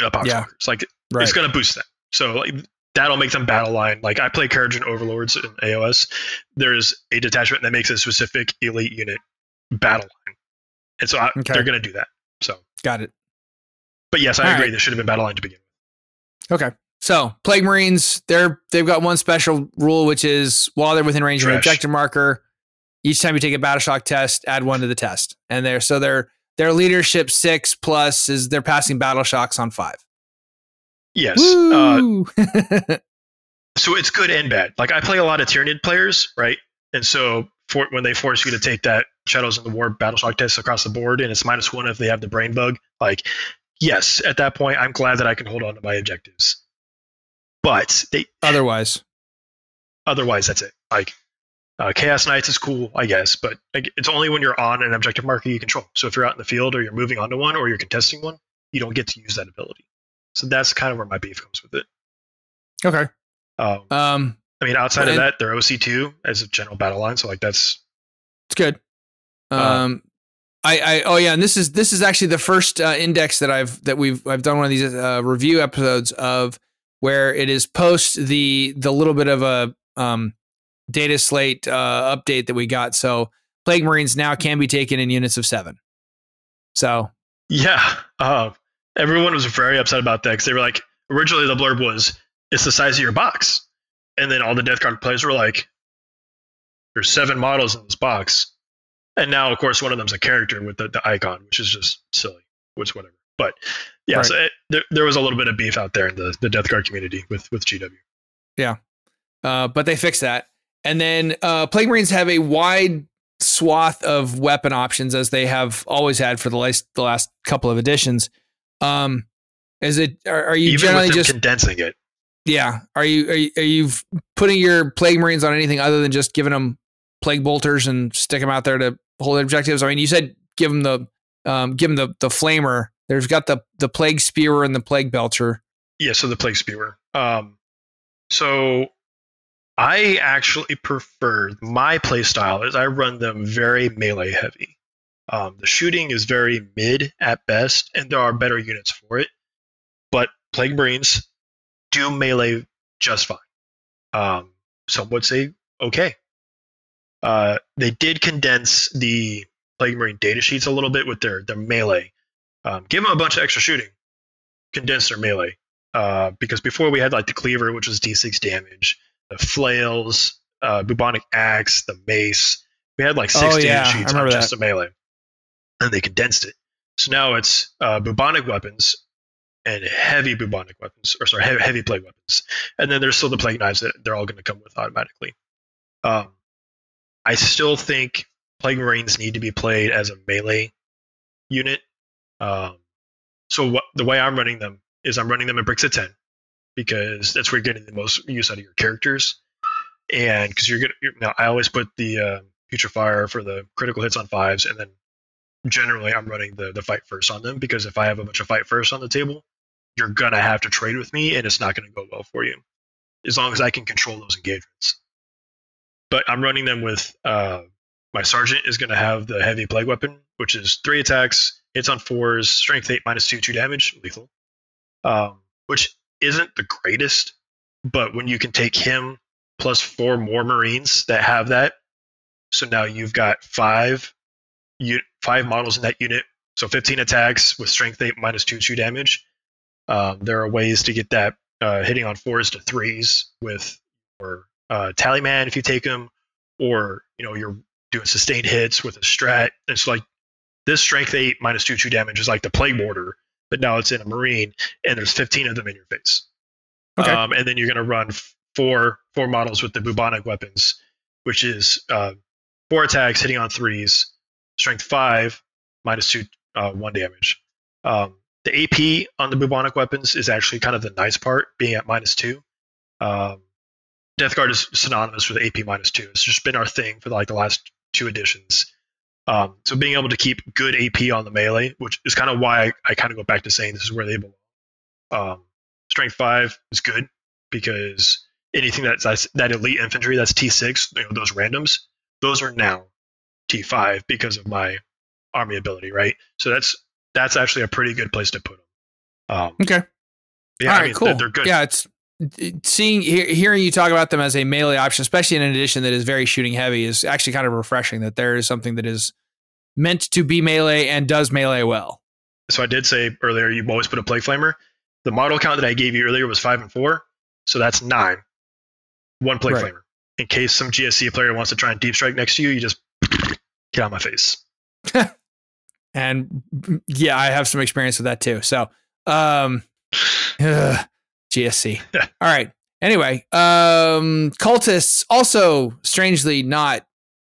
Poxwalkers. Yeah. Like right. it's going to boost them. So like that'll make them battle line. Like I play Kharadron Overlords in AOS. There's a detachment that makes a specific elite unit battle line, and so I, Okay. they're going to do that. So, Got it. but yes, I All agree. right. They should have been battle line to begin with. Okay. So Plague Marines, they're they've got one special rule, which is while they're within range of an Trash. objective marker, each time you take a battle shock test, add one to the test. And they're so their their leadership six plus is they're passing battle shocks on five. Yes. Uh, *laughs* so it's good and bad. Like I play a lot of Tyranid players, right? And so for when they force you to take that Shadows in the Warp battle shock test across the board, and it's minus one if they have the brain bug, like yes, at that point, I'm glad that I can hold on to my objectives. But they Otherwise, otherwise that's it like uh, chaos knights is cool i guess but like, it's only when you're on an objective marker you control so if you're out in the field or you're moving onto one or you're contesting one you don't get to use that ability so that's kind of where my beef comes with it okay. um, Um, i mean outside of that they're oc2 as a general battle line so like that's It's good. Uh, Um, I, I, oh yeah, and this is this is actually the first uh, index that I've that we've I've done one of these uh, review episodes of where it is post the the little bit of a um, data slate uh, update that we got. So plague marines now can be taken in units of seven. So yeah uh, everyone was very upset about that because they were like originally the blurb was it's the size of your box and then all the death guard players were like there's seven models in this box and now of course one of them's a character with the, the icon which is just silly which whatever but yeah Right. so it, there, there was a little bit of beef out there in the, the death guard community with with gw Yeah, uh, but they fixed that. And then uh, Plague Marines have a wide swath of weapon options as they have always had for the last the last couple of editions. Um, is it are, are you even generally just condensing it yeah? Are you are you, are you putting your Plague Marines on anything other than just giving them Plague Bolters and stick them out there to hold objectives? I mean, you said give them the um, give them the the Flamer. There's got the the Plague Spewer and the Plague Belcher. Yeah, so the plague spewer. Um, so I actually prefer my play style is I run them very melee heavy. Um, the shooting is very mid at best, and there are better units for it. But plague marines do melee just fine. Um, some would say okay. Uh, they did condense the plague marine data sheets a little bit with their their melee. Um, give them a bunch of extra shooting, condense their melee uh, because before we had like the cleaver, which was D6 damage, the flails, uh, bubonic axe, the mace. We had like six Oh, yeah, damage sheets on just the melee, and they condensed it. So now it's uh, bubonic weapons and heavy bubonic weapons, or sorry, heavy, heavy plague weapons, and then there's still the plague knives that they're all going to come with automatically. Um, I still think plague marines need to be played as a melee unit. Um, so what the way I'm running them is I'm running them in bricks of 10 because that's where you're getting the most use out of your characters. and because you're gonna, you're, now I always put the uh, Putrefier for the critical hits on fives, and then generally I'm running the the fight first on them because if I have a bunch of fight first on the table, you're gonna have to trade with me, and it's not gonna go well for you as long as I can control those engagements. But I'm running them with uh, my sergeant is going to have the heavy plague weapon, which is three attacks, hits on fours, strength eight minus two, two damage, lethal. Um, which isn't the greatest, but when you can take him plus four more Marines that have that, so now you've got five, five models in that unit, so 15 attacks with strength eight minus two, two damage. Um, there are ways to get that uh, hitting on fours to threes with your uh, Tallyman if you take him, or you know you're doing sustained hits with a strat. It's like this strength eight minus two two damage is like the plague mortar, but now it's in a marine, and there's 15 of them in your face. Okay. Um, and then you're going to run four four models with the bubonic weapons, which is uh, four attacks hitting on threes, strength five minus two uh, one damage. Um, the AP on the bubonic weapons is actually kind of the nice part, being at minus two. Um, Death Guard is synonymous with AP minus two. It's just been our thing for like the last two editions. Um, so being able to keep good AP on the melee, which is kind of why I, I kind of go back to saying this is where they belong. Um, strength five is good because anything that's, that's that elite infantry that's T6, you know, those randoms, those are now T5 because of my army ability, right? So that's that's actually a pretty good place to put them. Um, okay. Yeah, All right, I mean, cool. They're, they're, good. Yeah, it's seeing hearing you talk about them as a melee option, especially in an edition that is very shooting heavy, is actually kind of refreshing. That there is something that is meant to be melee and does melee well. So I did say earlier you always put a plague flamer. The model count that I gave you earlier was five and four, so that's nine. One plague right. flamer. In case some GSC player wants to try and deep strike next to you, you just *clears throat* get out my face. *laughs* And yeah, I have some experience with that too. So, um, *sighs* ugh, GSC. *laughs* All right. Anyway, um, cultists also strangely not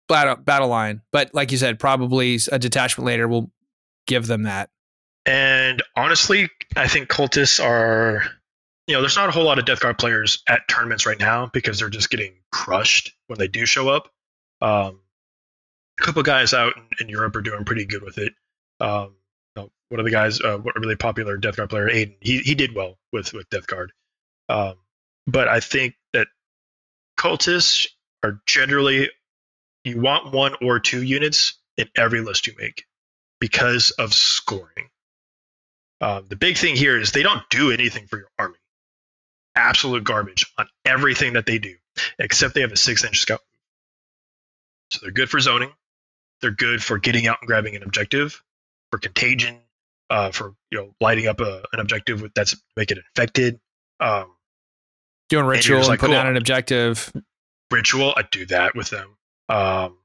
battle, battle line, but like you said, probably a detachment later will give them that. And honestly, I think cultists are, you know, there's not a whole lot of Death Guard players at tournaments right now because they're just getting crushed when they do show up. Um, a couple guys out in, in Europe are doing pretty good with it um, one of the guys, uh, a really popular Death Guard player, Aiden, he he did well with with Death Guard. Um, but I think that cultists are generally you want one or two units in every list you make because of scoring. Um, the big thing here is they don't do anything for your army. Absolute garbage on everything that they do, except they have a six inch scout. So they're good for zoning. They're good for getting out and grabbing an objective for contagion, uh, for you know lighting up a, an objective with that's make it infected. Um, Doing ritual and, and like, putting cool, out an objective. Ritual, I do that with them because um,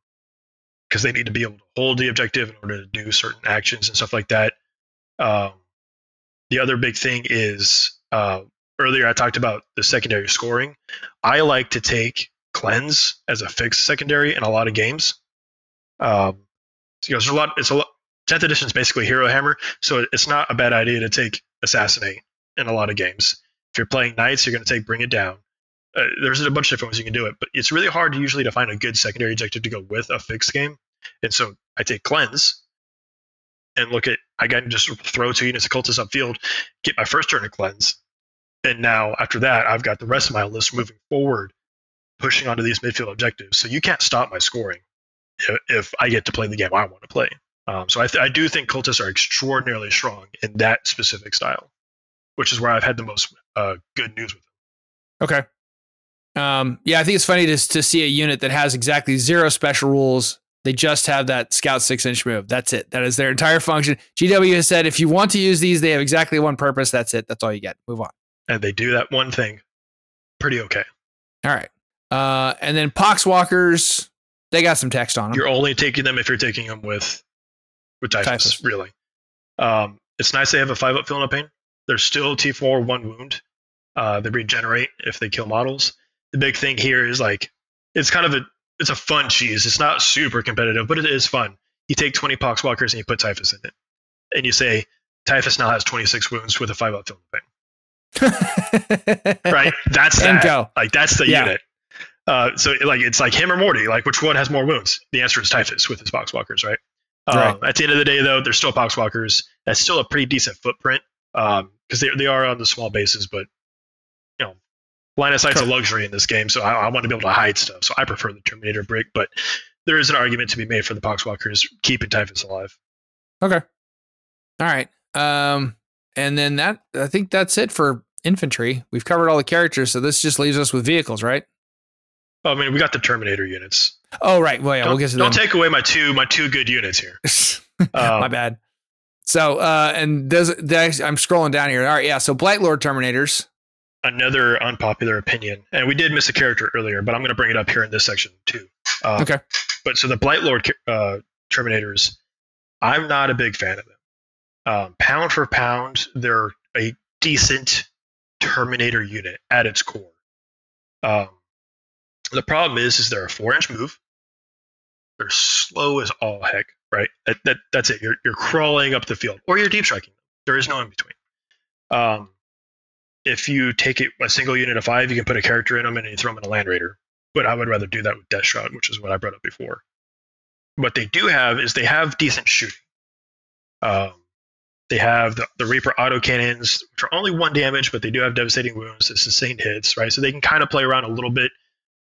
they need to be able to hold the objective in order to do certain actions and stuff like that. Um, the other big thing is uh, earlier I talked about the secondary scoring. I like to take cleanse as a fixed secondary in a lot of games. Um, so, you know, there's a lot. It's a lot. 10th edition is basically Hero Hammer, so it's not a bad idea to take Assassinate in a lot of games. If you're playing Knights, you're going to take Bring It Down. Uh, there's a bunch of different ways you can do it, but it's really hard usually to find a good secondary objective to go with a fixed game. And so I take Cleanse and look at, I can just throw two units of cultists upfield, get my first turn of Cleanse. And now after that, I've got the rest of my list moving forward, pushing onto these midfield objectives. So you can't stop my scoring if, if I get to play the game I want to play. Um, so I, th- I do think cultists are extraordinarily strong in that specific style, which is where I've had the most uh, good news with them. Okay. Um, yeah, I think it's funny to, to see a unit that has exactly zero special rules. They just have that scout six inch move. That's it. That is their entire function. GW has said if you want to use these, they have exactly one purpose. That's it. That's all you get. Move on. And they do that one thing pretty okay. All right. Uh, and then Poxwalkers, they got some text on them. You're only taking them if you're taking them with with typhus, typhus. really. Um, it's nice they have a five up feel no pain. They're still T4 one wound. Uh, they regenerate if they kill models. The big thing here is like it's kind of a it's a fun cheese. It's not super competitive, but it is fun. You take 20 poxwalkers and you put typhus in it, and you say typhus now has 26 wounds with a five up feel no pain. *laughs* right? That's that. Go. Like that's the yeah. unit. Uh, so like it's like him or Morty. Like which one has more wounds? The answer is Typhus with his poxwalkers, right? Right. Um, at the end of the day, though, they're still poxwalkers. That's still a pretty decent footprint because they they are on the small bases, but you know, line of sight's a luxury in this game. So I, I want to be able to hide stuff. So I prefer the Terminator brick, but there is an argument to be made for the poxwalkers keeping Typhus alive. Okay. All right. Um, and then that I think that's it for infantry. We've covered all the characters, so this just leaves us with vehicles, right? I mean, we got the Terminator units. Oh, right. Well, yeah, don't we'll get to don't them. take away my two my two good units here. *laughs* Um, My bad. So, uh, and does, does I'm scrolling down here. All right, yeah. So, Blight Lord Terminators. another unpopular opinion, and we did miss a character earlier, but I'm going to bring it up here in this section too. Um, Okay. But so the Blight Lord uh, Terminators, I'm not a big fan of them. Um, pound for pound, they're a decent Terminator unit at its core. Um, the problem is, is they're a four inch move. They're slow as all heck, right? That, that that's it. You're you're crawling up the field, or you're deep striking. There is no in between. Um, if you take it a single unit of five, you can put a character in them and you throw them in a Land Raider. But I would rather do that with Death Shroud, which is what I brought up before. What they do have is they have decent shooting. Um, they have the, the Reaper auto cannons, which are only one damage, but they do have devastating wounds, the sustained hits, right? So they can kind of play around a little bit.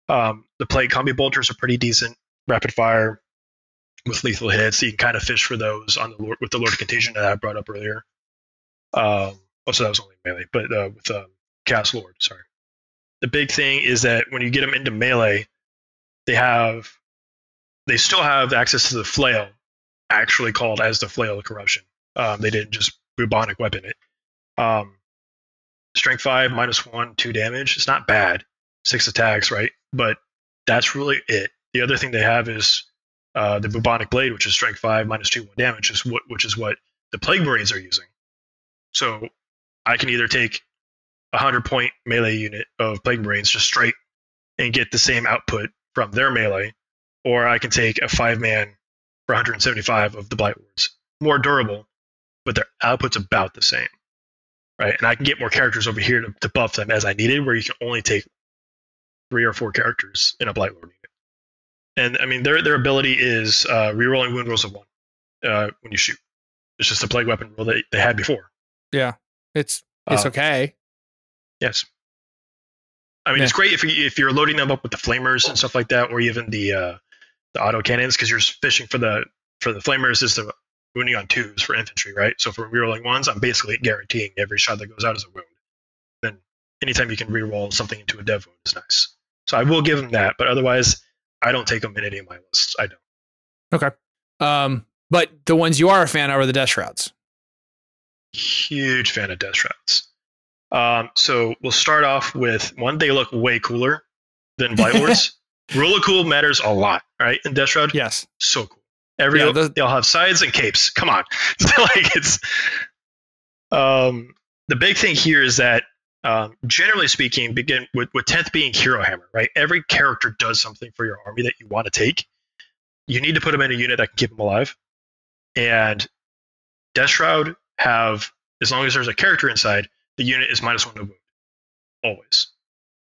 Um, the plague combi bolters are pretty decent, rapid fire with lethal hits. You can kind of fish for those on the Lord, with the Lord of Contagion that I brought up earlier. Um, oh, so that was only melee, but uh, with um, Chaos Lord, sorry. The big thing is that when you get them into melee, they have, they still have access to the flail, actually called as the flail of corruption. Um, they didn't just bubonic weapon it. Um, strength five, minus one, two damage. It's not bad. Six attacks, right? But that's really it. The other thing they have is uh, the bubonic blade, which is strength five, minus two, one damage, is what, which is what the plague marines are using. So I can either take a hundred point melee unit of plague marines just straight and get the same output from their melee, or I can take a five man for 175 of the blight lords. More durable, but their output's about the same, right? And I can get more characters over here to, to buff them as I needed, where you can only take three or four characters in a blight unit. And I mean, their their ability is uh, rerolling wound rolls of one uh, when you shoot. It's just a plague weapon rule that they had before. Yeah, it's it's Uh, okay. Yes. I mean, Yeah. it's great if you if you're loading them up with the flamers and stuff like that, or even the uh, the auto cannons, because you're fishing for the for the flamers is the wounding on twos for infantry, right? So for rerolling ones, I'm basically guaranteeing every shot that goes out is a wound. Then anytime you can reroll something into a dev wound is nice. So I will give them that, but otherwise, I don't take them in any of my lists. I don't. Okay. Um, but the ones you are a fan of are the Death Shrouds. Huge fan of Death Shrouds. Um, so we'll start off with one. They look way cooler than *laughs* Blight Lords. Rule of cool matters a lot, right? In Death Shroud, Yes. so cool. Every Yeah, those- they all have sides and capes. Come on, *laughs* like it's. Um, the big thing here is that, um, generally speaking, begin with with tenth being Hero Hammer, right? Every character does something for your army that you want to take. You need to put them in a unit that can keep them alive, and Death Shroud have as long as there's a character inside, the unit is minus one to wound, always,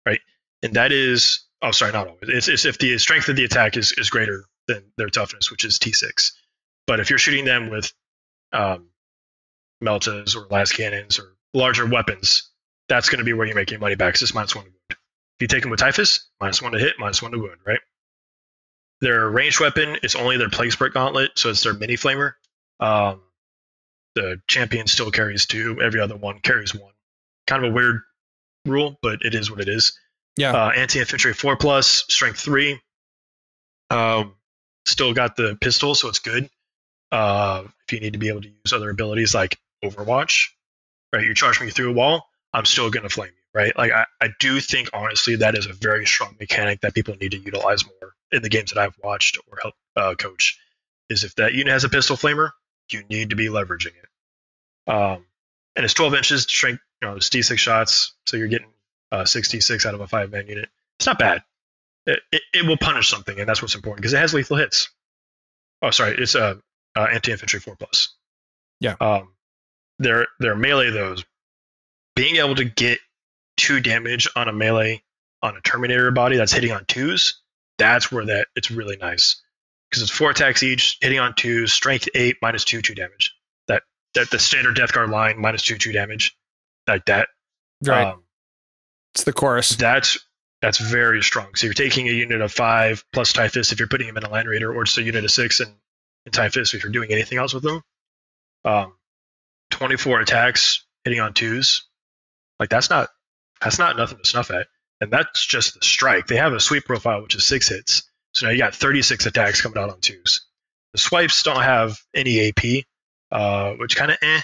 right? And that is oh sorry, not always. It's, it's if the strength of the attack is is greater than their toughness, which is T6. But if you're shooting them with um, meltas or las cannons or larger weapons, that's going to be where you make your money back. it's minus one to wound. If you take them with Typhus, minus one to hit, minus one to wound, right? Their ranged weapon is only their Plague Spurt Gauntlet, so it's their mini flamer. Um, the champion still carries two. Every other one carries one. Kind of a weird rule, but it is what it is. Yeah. Uh, Anti infantry four plus, strength three. Um, still got the pistol, so it's good. Uh, if you need to be able to use other abilities like Overwatch, right? You charge me through a wall, I'm still going to flame you, right? Like I, I do think honestly that is a very strong mechanic that people need to utilize more in the games that I've watched or help uh, coach. Is if that unit has a pistol flamer, you need to be leveraging it. Um, and it's 12 inches to strength, you know, it's D6 shots, so you're getting uh, 66 out of a five man unit. It's not bad. It, it, it will punish something, and that's what's important because it has lethal hits. Oh, sorry, it's uh, uh, anti infantry four plus. Yeah. Um, their their melee those being able to get two damage on a melee on a Terminator body that's hitting on twos, that's where that it's really nice because it's four attacks each, hitting on twos, strength eight, minus two, two damage. That that the standard Death Guard line minus two, two damage, like that. Right. Um, it's the chorus. that's that's very strong. So you're taking a unit of five plus Typhus if you're putting him in a Land Raider, or just a unit of six and, and Typhus if you're doing anything else with them. Um, 24 attacks hitting on twos, like that's not that's not nothing to snuff at, and that's just the strike. They have a sweep profile which is six hits, so now you got 36 attacks coming out on twos. The swipes don't have any AP, uh, which kind of eh,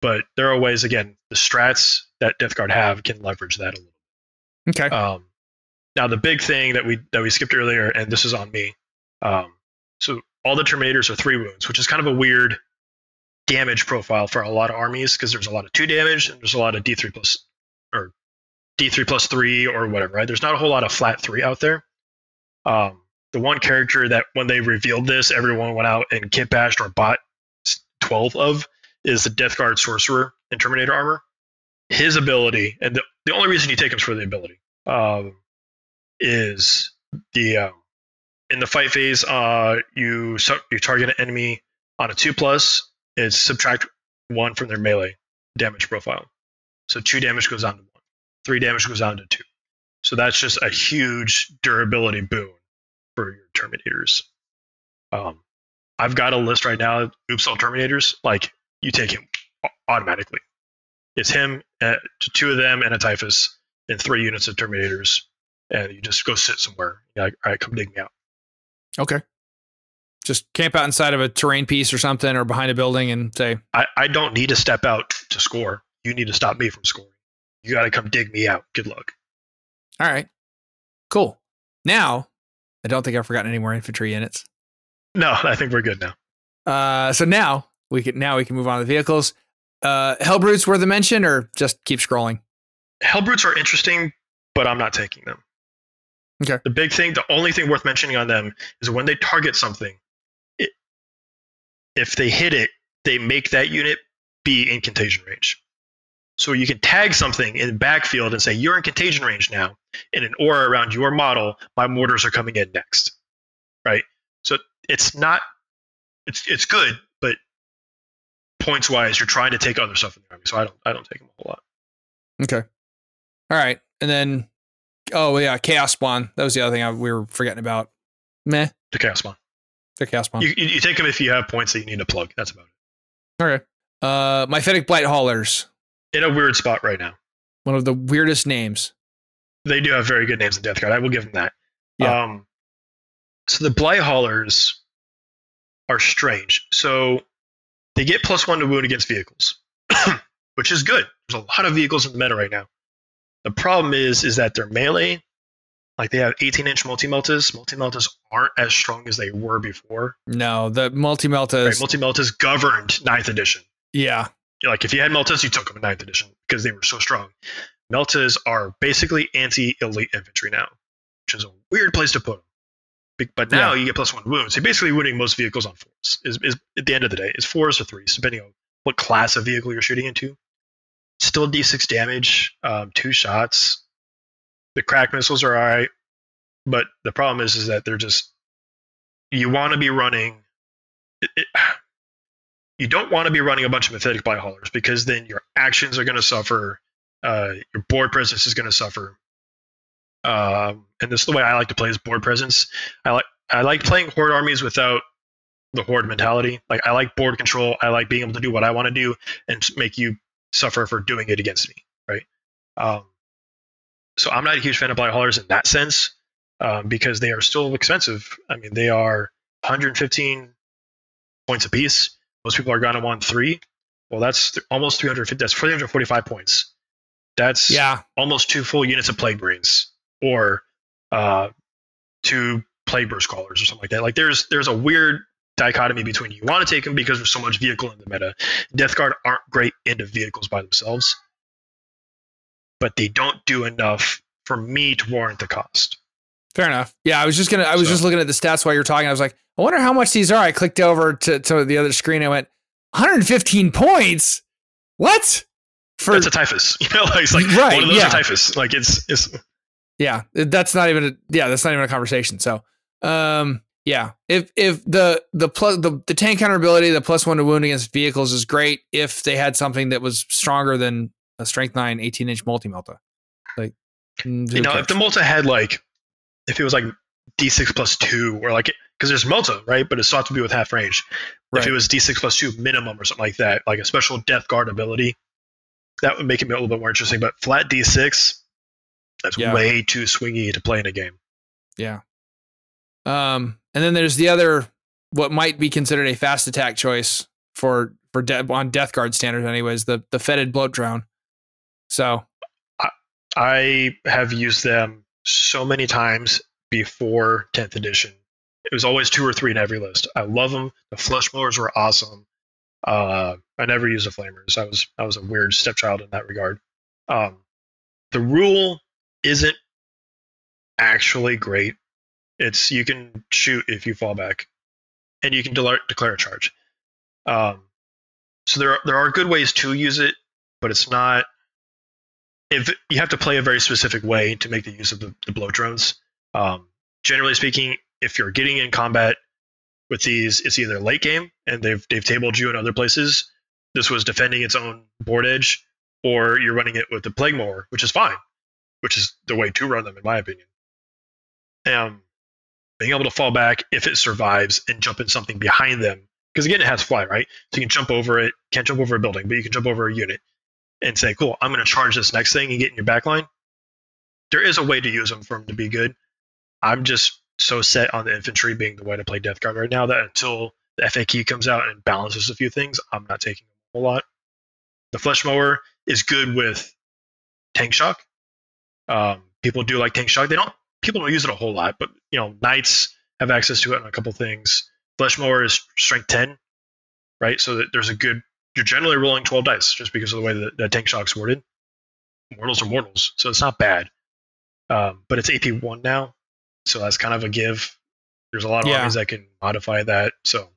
but there are ways again the strats that Death Guard have can leverage that a little. Okay. Um, now the big thing that we that we skipped earlier, and this is on me. Um, so all the Terminators are three wounds, which is kind of a weird damage profile for a lot of armies because there's a lot of two damage and there's a lot of D three plus or D three plus three or whatever. Right? There's not a whole lot of flat three out there. Um, the one character that when they revealed this, everyone went out and kit bashed or bought twelve of is the Death Guard Sorcerer in Terminator armor. His ability, and the, the only reason you take him for the ability, um, is the um, in the fight phase. Uh, you you target an enemy on a two plus. It's subtract one from their melee damage profile. So two damage goes down to one. Three damage goes down to two. So that's just a huge durability boon for your Terminators. Um, I've got a list right now. Oops, all Terminators. Like you take him automatically. It's him, uh, two of them, and a Typhus, and three units of Terminators, and you just go sit somewhere. You're like, all right, come dig me out. Okay. Just camp out inside of a terrain piece or something, or behind a building, and say, I, I don't need to step out to score. You need to stop me from scoring. You got to come dig me out. Good luck. "All right, cool." Now, I don't think I've forgotten any more infantry units. No, *laughs* I think we're good now. Uh, so now we can now we can move on to the vehicles. Uh, Hellbrutes worth a mention, or just keep scrolling. Hellbrutes are interesting, but I'm not taking them. Okay. The big thing, the only thing worth mentioning on them is when they target something, it, if they hit it, they make that unit be in contagion range. So you can tag something in the backfield and say, you're in contagion range now. In an aura around your model, my mortars are coming in next. Right? So it's not, it's, it's good, but points wise, you're trying to take other stuff in the army. So I don't, I don't take them a whole lot. Okay. All right, and then oh yeah, Chaos Spawn. That was the other thing I, we were forgetting about. Meh, The Chaos Spawn. the Chaos Spawn. You, you, you take them if you have points that you need to plug. That's about it. okay. Uh, Myphitic Blight Haulers. In a weird spot right now. One of the weirdest names. They do have very good names in Death Guard. I will give them that. Yeah. Um, so the Blight Haulers are strange. So they get plus one to wound against vehicles, *clears throat* which is good. There's a lot of vehicles in the meta right now. The problem is, is that they're melee. Like they have 18 inch multi meltas. Multi meltas aren't as strong as they were before. No, the multi meltas. Right? Multi meltas governed ninth edition. yeah, like if you had Meltas, you took them in ninth edition because they were so strong. Meltas are basically anti-elite infantry now, which is a weird place to put them. But now Yeah. you get plus one wounds. So you're basically wounding most vehicles on fours. Is, is at the end of the day, is fours or threes, depending on what class of vehicle you're shooting into. Still D6 damage, um, two shots. The crack missiles are alright, but the problem is, is that they're just. You want to be running. It, it, you don't want to be running a bunch of Myphitic Blight Haulers because then your actions are going to suffer. Uh, your board presence is going to suffer. Um, and this is the way I like to play is board presence. I like I like playing horde armies without the horde mentality. Like I like board control. I like being able to do what I want to do and make you suffer for doing it against me, right? Um, so I'm not a huge fan of Blight Haulers in that sense um, because they are still expensive. I mean, they are 115 points apiece. Most people are going to want three. Well, that's th- almost 350. That's 345 points. That's yeah, almost two full units of plague marines or uh, two plague burst crawlers or something like that. Like there's there's a weird dichotomy between you want to take them because there's so much vehicle in the meta. Death Guard aren't great into vehicles by themselves, but they don't do enough for me to warrant the cost. Fair enough. Yeah, I was just gonna. I was So- just looking at the stats while you're talking. I was like, I wonder how much these are. I clicked over to, to the other screen. I went, 115 points. What? For That's a typhus, *laughs* you know. Like, it's like Right, one of those yeah. typhus. Like it's it's Yeah, that's not even a, yeah, that's not even a conversation. So, um, yeah, if if the the plus the, the tank counter ability, the plus one to wound against vehicles is great. If they had something that was stronger than a strength nine 18 inch multi melta, like mm, you know, if the multi had like if it was like d6 plus two or like because there's multi right, but it's sought to be with half range. Right. If it was d6 plus two minimum or something like that, like a special death guard ability, that would make it a little bit more interesting. But flat d6, that's yeah. way too swingy to play in a game. Yeah. Um, and then there's the other, what might be considered a fast attack choice for for de- on Death Guard standards, anyways. The the fetid bloat drone. So, I, I have used them so many times before 10th edition. It was always two or three in every list. I love them. The flesh mowers were awesome. Uh, I never used the flamers. I was I was a weird stepchild in that regard. Um, the rule isn't actually great. It's you can shoot if you fall back, and you can de- declare a charge. Um, so there are, there are good ways to use it, but it's not. If you have to play a very specific way to make the use of the, the bloat drones. Um, generally speaking, if you're getting in combat with these, it's either late game and they've they've tabled you in other places. This was defending its own board edge, or you're running it with the plague mower, which is fine, which is the way to run them in my opinion. Um, being able to fall back if it survives and jump in something behind them. Because again, it has fly, right? So you can jump over it. Can't jump over a building, but you can jump over a unit and say, "Cool, I'm going to charge this next thing and get in your backline." There is a way to use them for them to be good. I'm just so set on the infantry being the way to play Death Guard right now that until the FAQ comes out and balances a few things, I'm not taking a whole lot. The Flesh Mower is good with Tank Shock. Um, people do like Tank Shock. They don't people don't use it a whole lot, but you know, knights have access to it on a couple things. Flesh mower is strength 10, right? So that there's a good. You're generally rolling 12 dice just because of the way that, that tank shock's worded. Mortals are mortals, so it's not bad. Um, but it's AP one now, so that's kind of a give. There's a lot of yeah. armies that can modify that, so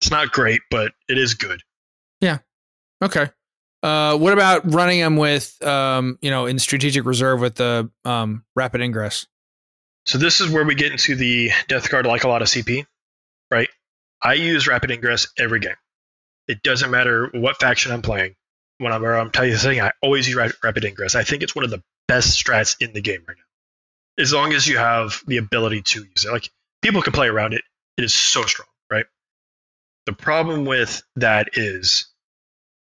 it's not great, but it is good. Yeah. Okay. Uh, what about running them with, um, you know, in strategic reserve with the um, rapid ingress? So this is where we get into the Death Guard like a lot of CP, right? I use Rapid Ingress every game. It doesn't matter what faction I'm playing. When I'm, I'm telling you something, I always use Rapid Ingress. I think it's one of the best strats in the game right now. As long as you have the ability to use it. Like, people can play around it. It is so strong, right? The problem with that is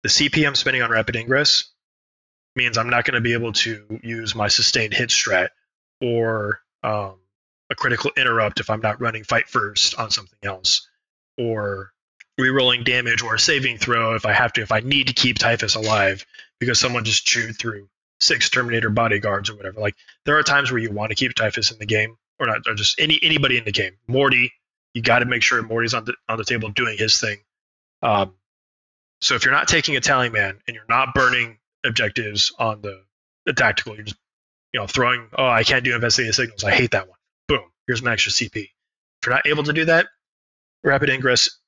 the CP I'm spending on Rapid Ingress means I'm not going to be able to use my sustained hit strat or um, a critical interrupt if I'm not running fight first on something else, or rerolling damage or a saving throw if I have to, if I need to keep Typhus alive because someone just chewed through six Terminator bodyguards or whatever. Like there are times where you want to keep Typhus in the game, or not, or just any anybody in the game. Morty, you got to make sure Morty's on the on the table doing his thing. Um, so if you're not taking a Tallyman and you're not burning objectives on the, the tactical, you're just you know, throwing, oh, I can't do investigative signals. I hate that one. Boom, here's my extra CP. If you're not able to do that, rapid ingress,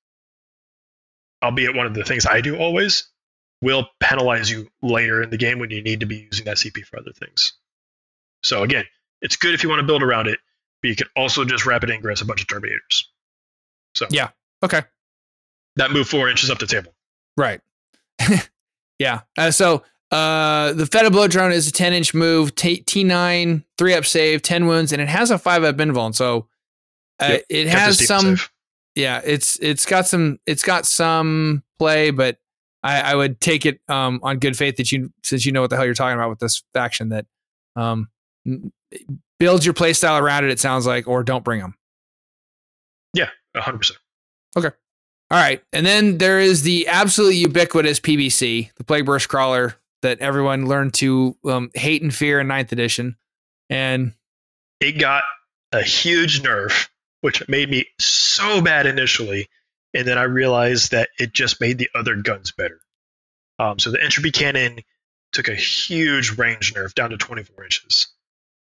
albeit one of the things I do always, will penalize you later in the game when you need to be using that CP for other things. So again, it's good if you want to build around it, but you can also just rapid ingress a bunch of Terminators. So yeah, okay. That move four inches up the table. Right. *laughs* yeah. Uh, so uh, the Fetid Bloat Drone is a 10 inch move, T- T9, 3 up save, 10 wounds, and it has a 5 up invuln. So uh, yep. it has some. Save. Yeah, it's it's got some it's got some play, but I, I would take it um, on good faith that you since you know what the hell you're talking about with this faction that um, build your playstyle around it. It sounds like, or don't bring them. Yeah, hundred percent. Okay. All right, and then there is the absolutely ubiquitous PBC, the Plague Burst Crawler that everyone learned to um, hate and fear in ninth edition. And it got a huge nerf, which made me so bad initially. And then I realized that it just made the other guns better. Um, so the entropy cannon took a huge range nerf down to 24 inches.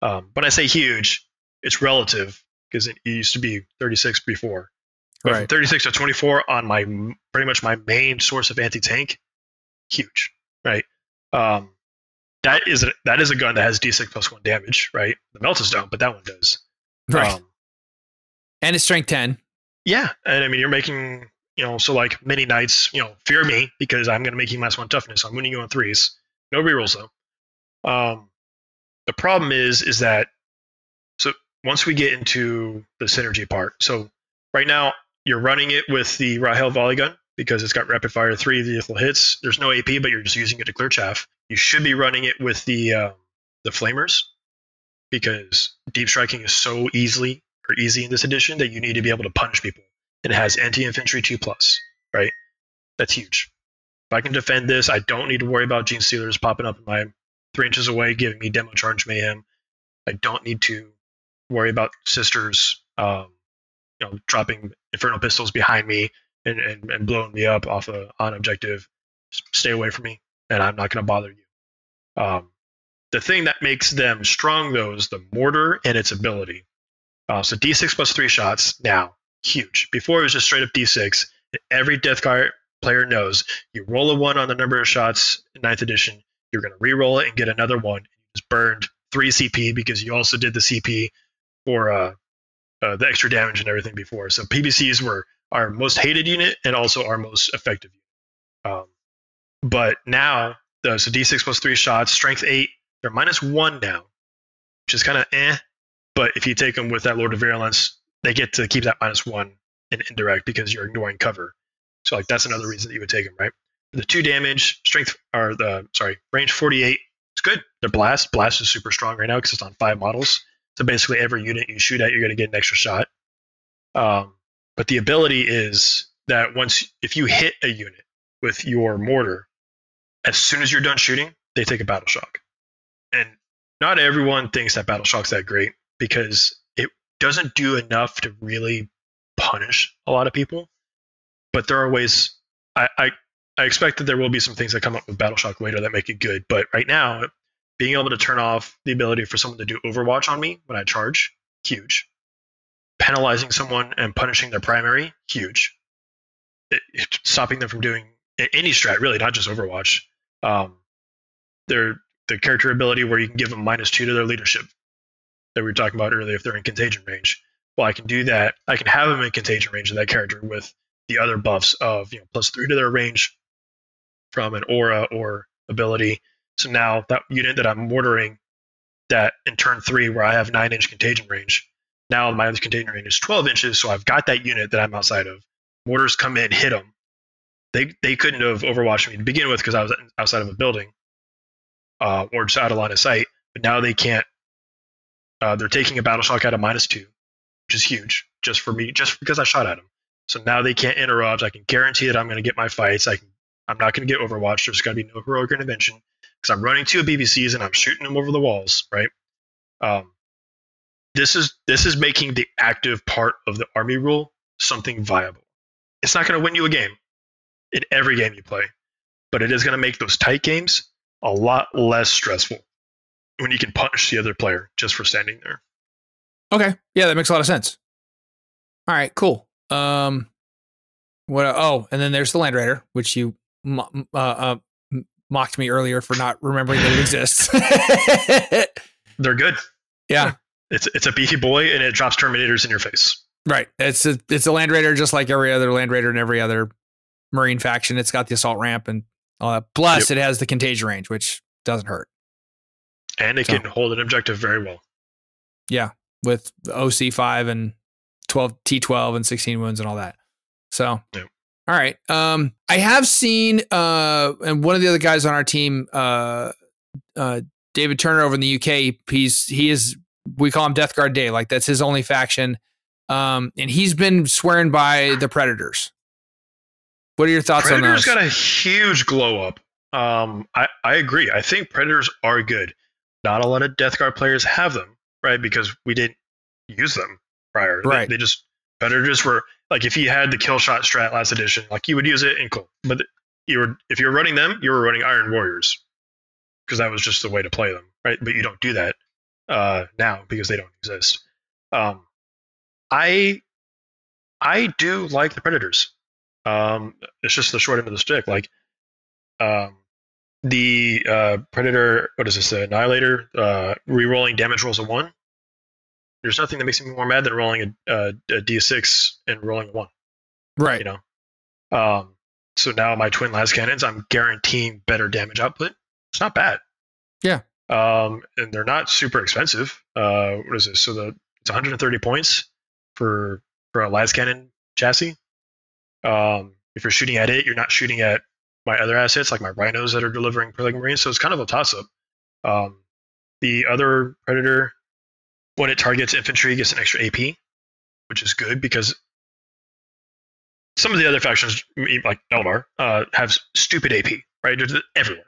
Um, when I say huge, it's relative because it used to be 36 before. But right. 36 to 24 on my pretty much my main source of anti tank, huge, right? Um, that is a, that is a gun that has D6 plus one damage, right? The melt is down, but that one does. *laughs* Right. Um, and it's strength 10. Yeah. And I mean, you're making, you know, so like many knights, you know, fear me because I'm going to make you minus one toughness. I'm winning you on threes. No rerolls though. Um, the problem is, is that so once we get into the synergy part, so right now you're running it with the Rothail volley gun because it's got rapid fire three lethal hits. There's no AP, but you're just using it to clear chaff. You should be running it with the uh, the flamers because deep striking is so easily or easy in this edition that you need to be able to punish people. It has anti infantry two plus, right? That's huge. If I can defend this, I don't need to worry about Genestealers popping up in my three inches away, giving me demo charge mayhem. I don't need to worry about sisters, um, you know, dropping inferno pistols behind me and, and, and blowing me up off a on objective. Stay away from me, and I'm not going to bother you. Um, the thing that makes them strong, though, is the mortar and its ability. Uh, so D6 plus three shots now, huge. Before it was just straight up D6. Every Death Guard player knows you roll a one on the number of shots in ninth edition, you're going to re-roll it and get another one. You just burned three CP because you also did the CP for uh, uh, the extra damage and everything before. So PBCs were our most hated unit and also our most effective unit. Um, but now, the, so D6 plus three shots, strength eight, they're minus one now, which is kind of eh. But if you take them with that Lord of Virulence, they get to keep that minus one in indirect because you're ignoring cover. So like that's another reason that you would take them, right? The two damage, strength, or the sorry, range 48. It's good. The blast, blast is super strong right now because it's on five models. So basically, every unit you shoot at, you're going to get an extra shot. Um, but the ability is that once, if you hit a unit with your mortar, as soon as you're done shooting, they take a battle shock. And not everyone thinks that battle shock's that great because it doesn't do enough to really punish a lot of people. But there are ways. I, I, I expect that there will be some things that come up with battle shock later that make it good. But right now, being able to turn off the ability for someone to do Overwatch on me when I charge, huge penalizing someone and punishing their primary, huge. It, it, stopping them from doing any strat, really, not just Overwatch. Um, their the character ability where you can give them minus two to their leadership that we were talking about earlier if they're in contagion range. Well, I can do that. I can have them in contagion range of that character with the other buffs of you know plus three to their range from an aura or ability. So now that unit that I'm mortaring, that in turn three where I have nine inch contagion range, now my other contagion range is 12 inches, so I've got that unit that I'm outside of. Mortars come in, hit them. They they couldn't have overwatched me to begin with because I was outside of a building, uh, or just out of line of sight. But now they can't. Uh, they're taking a battle shock at a minus two, which is huge, just for me, just because I shot at them. So now they can't interrupt. I can guarantee that I'm going to get my fights. I can. I'm not going to get overwatched. There's going to be no heroic intervention because I'm running two PBCs and I'm shooting them over the walls, right? Um, this is this is making the active part of the army rule something viable. It's not going to win you a game in every game you play, but it is going to make those tight games a lot less stressful when you can punish the other player just for standing there. Okay, yeah, that makes a lot of sense. All right, cool. Um, what? Oh, and then there's the Land Raider, which you uh, uh, mocked me earlier for not remembering that it exists. *laughs* They're good. Yeah, it's it's a beefy boy and it drops Terminators in your face. Right. It's a it's a Land Raider just like every other Land Raider and every other Marine faction. It's got the assault ramp and all that. Plus, yep. it has the contagion range, which doesn't hurt. And it so, can hold an objective very well. Yeah, with OC five and twelve T twelve and sixteen wounds and all that. So. Yep. All right. Um, I have seen uh, and one of the other guys on our team, uh, uh, David Turner over in the UK. He's he is we call him Death Guard Day. Like that's his only faction. Um, and he's been swearing by the Predators. What are your thoughts Predators on those? got a huge glow up. Um, I, I agree. I think Predators are good. Not a lot of Death Guard players have them, right? Because we didn't use them prior. Right. They, they just Predators were like if you had the kill shot strat last edition, like you would use it in cool. But you were if you were running them, you were running Iron Warriors because that was just the way to play them, right? But you don't do that uh, now because they don't exist. Um, I I do like the Predators. Um, it's just the short end of the stick. Like, um, the uh, Predator, what is this, the Annihilator, uh, re-rolling damage rolls a one. There's nothing that makes me more mad than rolling a a, a d6 and rolling a one. Right. You know. Um, so now my twin las cannons, I'm guaranteeing better damage output. It's not bad. Yeah. Um, and they're not super expensive. Uh, what is this? So the it's 130 points for for a las cannon chassis. Um, if you're shooting at it, you're not shooting at my other assets like my rhinos that are delivering Plague Marines. So it's kind of a toss up. Um, the other Predator, when it targets infantry, gets an extra AP, which is good because some of the other factions, like Eldar, uh, have stupid AP, right? They're everywhere.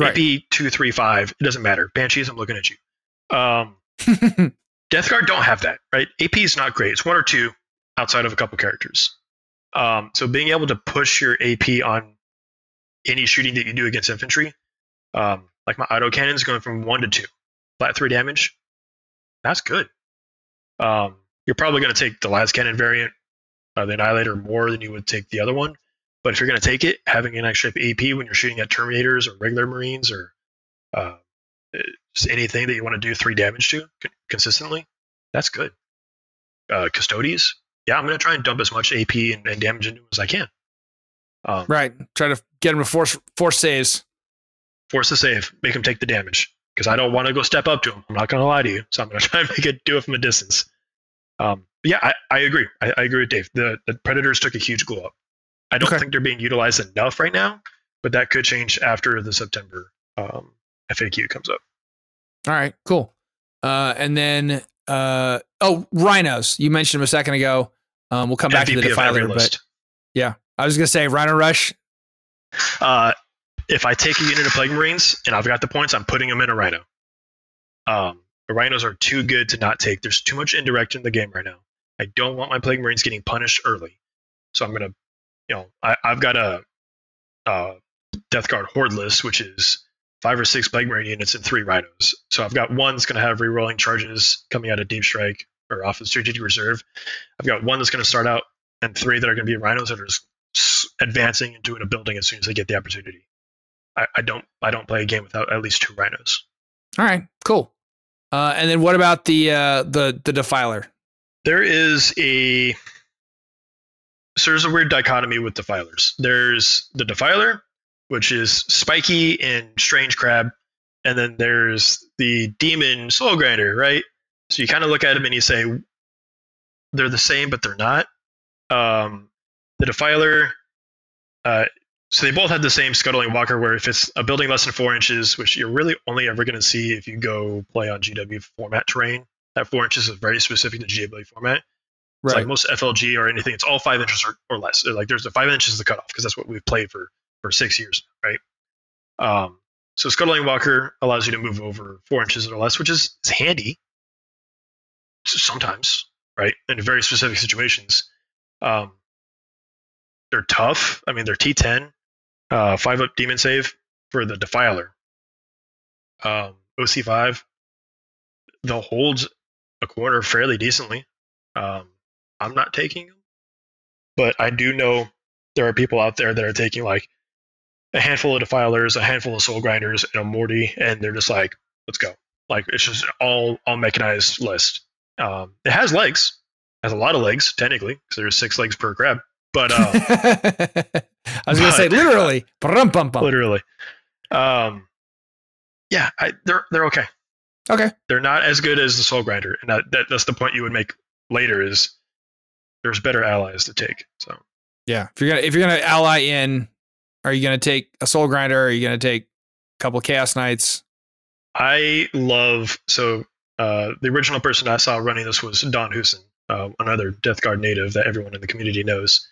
Right. AP two, three, five. It doesn't matter. Banshees, I'm looking at you. Um, *laughs* Death Guard don't have that, right? AP is not great. It's one or two outside of a couple characters. Um, so being able to push your AP on any shooting that you do against infantry, um, like my auto cannons going from one to two, flat three damage, that's good. Um, you're probably going to take the lascannon variant, uh, the Annihilator, more than you would take the other one. But if you're going to take it, having an extra AP when you're shooting at Terminators or regular Marines or uh, just anything that you want to do three damage to consistently, that's good. Uh, Custodes, yeah, I'm going to try and dump as much AP and, and damage into them as I can. Um, right. Try to get him to force force saves. Force the save, make him take the damage because I don't want to go step up to him. I'm not going to lie to you, so I'm going *laughs* to try and make it do it from a distance. Um, yeah, I, I agree. I, I agree with Dave. The, the Predators took a huge glow up. I don't Okay. think they're being utilized enough right now, but that could change after the September um, FAQ comes up. All right, cool. Uh, and then uh, oh, rhinos. You mentioned them a second ago. Um, we'll come back to the MVP defiler, but list. yeah, I was gonna say Rhino Rush. Uh, if I take a unit of Plague Marines and I've got the points, I'm putting them in a Rhino. Um, the Rhinos are too good to not take. There's too much indirect in the game right now. I don't want my Plague Marines getting punished early. So I'm to, you know, I, I've got a, uh Death Guard Horde list, which is five or six Plague Marine units and three Rhinos. So I've got one that's going to have rerolling charges coming out of Deep Strike or off of Strategic Reserve. I've got one that's going to start out and three that are going to be Rhinos that are just advancing and doing a building as soon as they get the opportunity. I, I don't I don't play a game without at least two rhinos. All right, cool. Uh, and then what about the uh, the the defiler? There is a so there's a weird dichotomy with defilers. There's the defiler, which is spiky and strange crab, and then there's the demon soul grinder, right? So you kind of look at them and you say they're the same, but they're not. Um, the defiler, uh, so they both have the same scuttling walker, where if it's a building less than four inches, which you're really only ever going to see if you go play on GW format terrain, that four inches is very specific to GW format. It's like most FLG or anything, it's all five inches or, or less. Like there's the five inches is the cutoff because that's what we've played for for six years, right? Um, so scuttling walker allows you to move over four inches or less, which is, is handy sometimes, right? In very specific situations. Um, they're tough. I mean, they're T10, uh, five up demon save for the defiler. Um, OC5, they'll hold a corner fairly decently. Um, I'm not taking them, but I do know there are people out there that are taking like a handful of defilers, a handful of soul grinders, and a Morty, and they're just like, let's go. Like it's just all all mechanized list. Um, it has legs, has a lot of legs technically, because there's six legs per crab. But um, *laughs* I was gonna say literally. Brum, bum, bum. literally, um, yeah, I, they're they're okay. Okay. They're not as good as the soul grinder, and that, that that's the point you would make later. Is there's better allies to take. So Yeah. If you're gonna if you're gonna ally in, are you gonna take a soul grinder? Or are you gonna take a couple chaos knights? I love so uh, the original person I saw running this was Don Huson, uh, another Death Guard native that everyone in the community knows.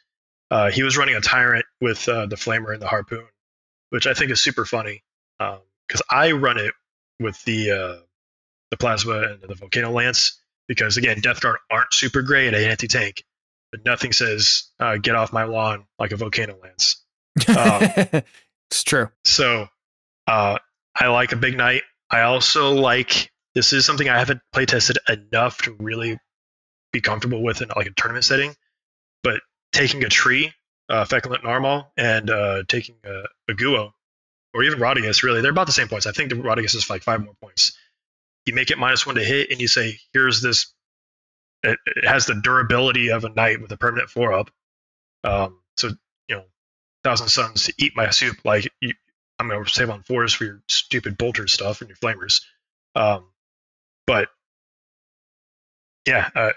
Uh, he was running a tyrant with uh, the flamer and the harpoon, which I think is super funny because I run it with the uh, the plasma and the volcano lance because again, Death Guard aren't super great at anti tank, but nothing says uh, get off my lawn like a volcano lance. Um, *laughs* it's true. So uh, I like a big knight. I also like this is something I haven't play tested enough to really be comfortable with in like a tournament setting. But taking a tree, uh, Feculent and uh, taking a, Guo or even Rotigus, really, they're about the same points. I think the Rotigus is like five more points. You make it minus one to hit, and you say, here's this. It, it has the durability of a knight with a permanent four up. Um, so you know, thousand suns to eat my soup. Like you, I'm gonna save on fours for your stupid bolter stuff and your flamers. Um, but yeah, uh,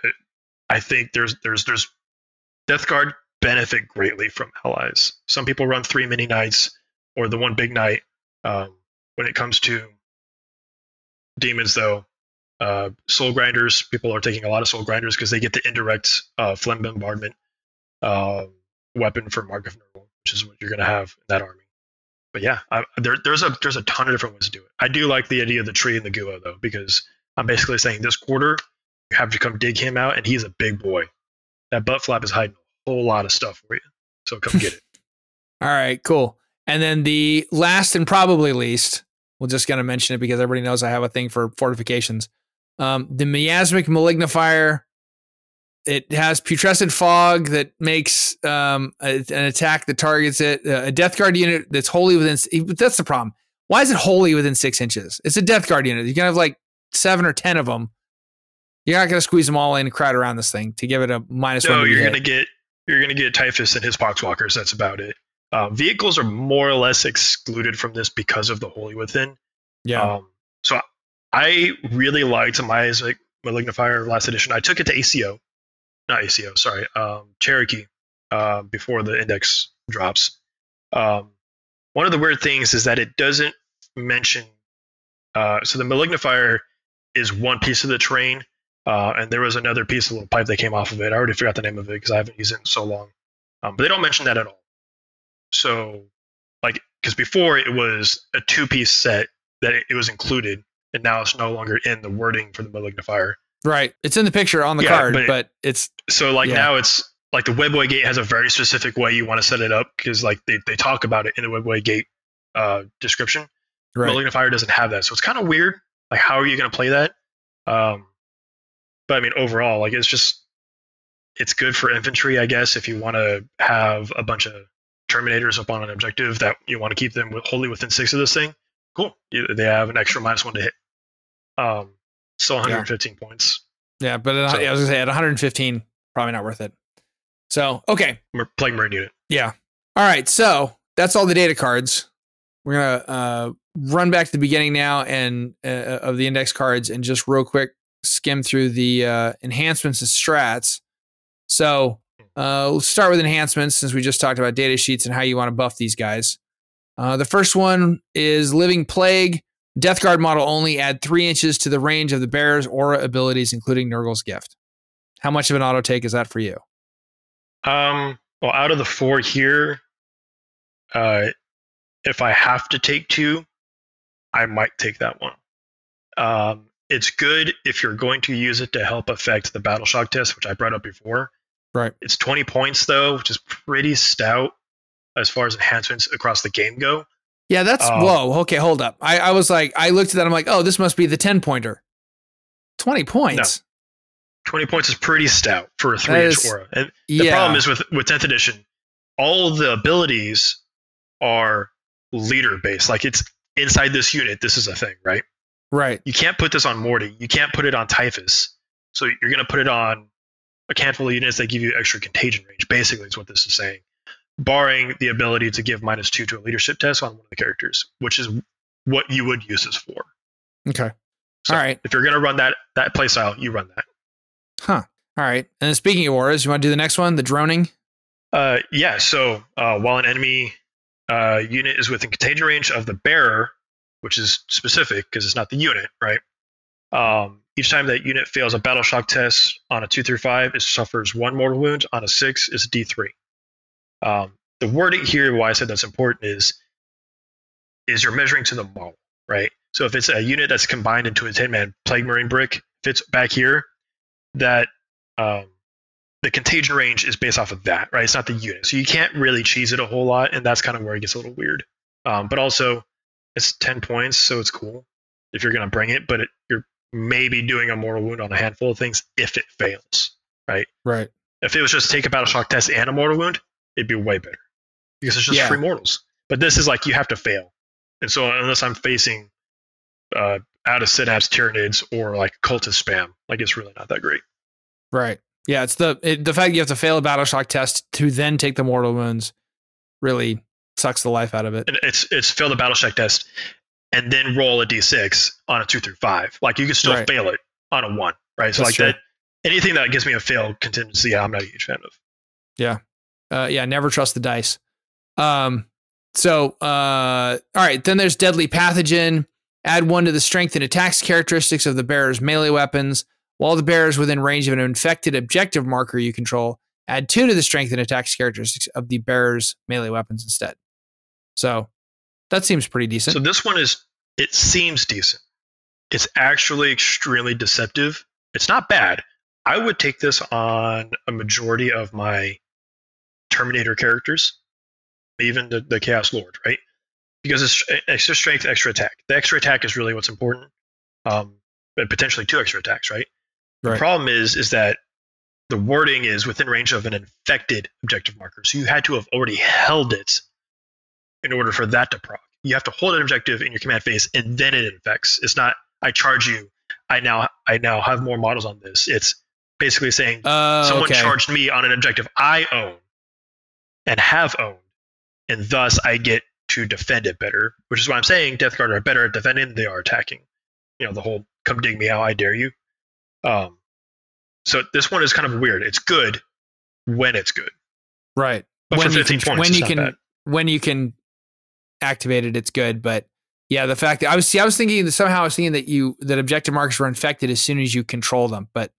I think there's there's there's Death Guard benefit greatly from allies. Some people run three mini knights or the one big knight. Um, when it comes to demons, though, uh, soul grinders, people are taking a lot of soul grinders because they get the indirect uh, bombardment uh, weapon for Mark of Nurgle, which is what you're going to have in that army. But yeah, I, there, there's a there's a ton of different ways to do it. I do like the idea of the tree and the Gua though, because I'm basically saying this quarter you have to come dig him out, and he's a big boy. That butt flap is hiding a whole lot of stuff for you, so come get it. *laughs* All right, cool. And then the last and probably least, we're just going to mention it because everybody knows I have a thing for fortifications. Um, the miasmic malignifier. It has putrescent fog that makes um, a, an attack that targets it. Uh, a death guard unit that's wholly within. That's the problem. Why is it wholly within six inches? It's a death guard unit. You can have like seven or ten of them. You're not going to squeeze them all in and crowd around this thing to give it a minus no, one. you're going to get you're going to get Typhus and his poxwalkers. That's about it. Uh, vehicles are more or less excluded from this because of the Holy Within. Yeah. Um, so I really liked my like, Malignifier last edition. I took it to ACO, not ACO, sorry, um, Cherokee uh, before the index drops. Um, one of the weird things is that it doesn't mention. Uh, so the Malignifier is one piece of the terrain, uh, and there was another piece of little pipe that came off of it. I already forgot the name of it because I haven't used it in so long. Um, but they don't mention that at all. So, like, because before it was a two piece set that it, it, was included, and now it's no longer in the wording for the malignifier. Right. It's in the picture on the yeah, card, but, but, it's. So, like, yeah. now it's like the Webway Gate has a very specific way you want to set it up because, like, they, they talk about it in the Webway Gate uh, description. Right. Malignifier doesn't have that. So, it's kind of weird. Like, how are you going to play that? Um, but I mean, overall, like, it's just. It's good for infantry, I guess, if you want to have a bunch of Terminators up on an objective that you want to keep them wholly within six of this thing, cool. They have an extra minus one to hit. Um, still 115 yeah. points. Yeah, but so, I was gonna say at 115, probably not worth it. So okay, we're playing Marine unit. Yeah. All right. So that's all the data cards. We're gonna uh, run back to the beginning now and uh, of the index cards and just real quick skim through the uh, enhancements and strats. So uh, we'll start with enhancements since we just talked about data sheets and how you want to buff these guys. Uh, the first one is Living Plague. Death Guard model only add three inches to the range of the bearer's aura abilities, including Nurgle's Gift. How much of an auto take is that for you? Um, well, out of the four here, uh, if I have to take two, I might take that one. Um, it's good if you're going to use it to help affect the battle shock test, which I brought up before. Right. It's 20 points though, which is pretty stout as far as enhancements across the game go. Yeah, that's um, whoa. Okay, hold up. I, I was like, I looked at that. I'm like, oh, this must be the 10 pointer. 20 points. No. 20 points is pretty stout for a three inch aura. And the yeah. problem is with, with 10th edition, all the abilities are leader based. Like it's inside this unit, this is a thing, right? Right. You can't put this on Morty. You can't put it on Typhus. So you're going to put it on a handful of units that give you extra contagion range. Basically, is what this is saying, barring the ability to give minus two to a leadership test on one of the characters, which is what you would use this for. Okay. So All right. If you're gonna run that that playstyle, you run that. Huh. All right. And then speaking of auras, you want to do the next one, the droning? Uh, yeah. So uh, while an enemy uh, unit is within contagion range of the bearer, which is specific because it's not the unit, right? Um, each time that unit fails a battle shock test on a two through five, it suffers one mortal wound. On a six, it's a D3. Um, the wording here, why I said that's important is, is you're measuring to the model, right? So if it's a unit that's combined into a 10 man Plague Marine brick, fits back here, that um, the contagion range is based off of that, right? It's not the unit. So you can't really cheese it a whole lot, and that's kind of where it gets a little weird. Um, but also, it's 10 points, so it's cool if you're going to bring it, but it, you're maybe doing a mortal wound on a handful of things if it fails, right? Right. If it was just take a battle shock test and a mortal wound, it'd be way better because it's just yeah. free mortals. But this is like you have to fail. And so unless I'm facing uh, out of synapse tyranids or like cultist spam, like it's really not that great. Right. Yeah, it's the it, the fact you have to fail a battle shock test to then take the mortal wounds really sucks the life out of it. And it's it's fail the battle shock test and then roll a d6 on a two through five. Like you can still Right. fail it on a one, right? So That's like true. that, anything that gives me a fail contingency, I'm not a huge fan of. Yeah, uh, yeah, never trust the dice. Um, so uh, all right, then there's deadly pathogen. Add one to the strength and attacks characteristics of the bearer's melee weapons. While the bearer is within range of an infected objective marker you control, add two to the strength and attacks characteristics of the bearer's melee weapons instead. So that seems pretty decent. So this one is it seems decent. It's actually extremely deceptive. It's not bad. I would take this on a majority of my Terminator characters, even the, the Chaos Lord, right? Because it's extra strength, extra attack. The extra attack is really what's important. Um, but potentially two extra attacks, right? The problem is is that the wording is within range of an infected objective marker. So you had to have already held it in order for that to proc. You have to hold an objective in your command phase and then it infects. It's not I charge you. I now I now have more models on this. It's basically saying uh, someone okay. charged me on an objective I own and have owned, and thus I get to defend it better. Which is why I'm saying Death Guard are better at defending than they are attacking. You know the whole "come dig me out, I dare you." Um, so this one is kind of weird. It's good when it's good, right. but when for you 15 can, points, when you can bad. when you can activate it, it's good. But yeah, the fact that I was see, I was thinking that somehow I was thinking that you that objective markers were infected as soon as you control them, but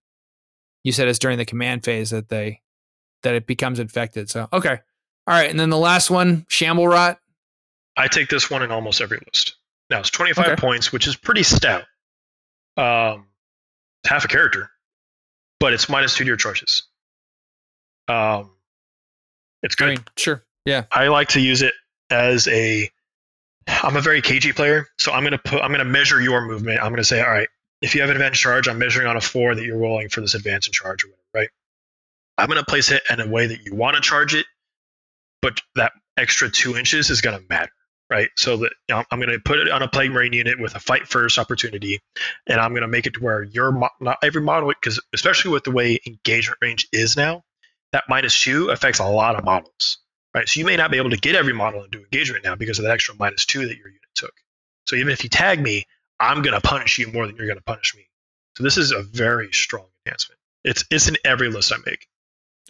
you said it's during the command phase that they that it becomes infected. So okay, all right, and then the last one, shamble rot. I take this one in almost every list. Now it's 25 Okay. points, which is pretty stout. Um, half a character, but it's minus two to your choices. Um, it's I good. mean, sure, yeah, I like to use it as a. I'm a very cagey player, so I'm gonna put. I'm gonna measure your movement. I'm gonna say, all right, if you have an advanced charge, I'm measuring on a four that you're rolling for this advance and charge or whatever, right? I'm gonna place it in a way that you want to charge it, but that extra two inches is gonna matter, right? So that you know, I'm gonna put it on a plague marine unit with a fight first opportunity, and I'm gonna make it to where your mo- not every model, because especially with the way engagement range is now, that minus two affects a lot of models right? So you may not be able to get every model into engagement now because of that extra minus two that your unit took. So even if you tag me, I'm going to punish you more than you're going to punish me. So this is a very strong enhancement. It's it's in every list I make.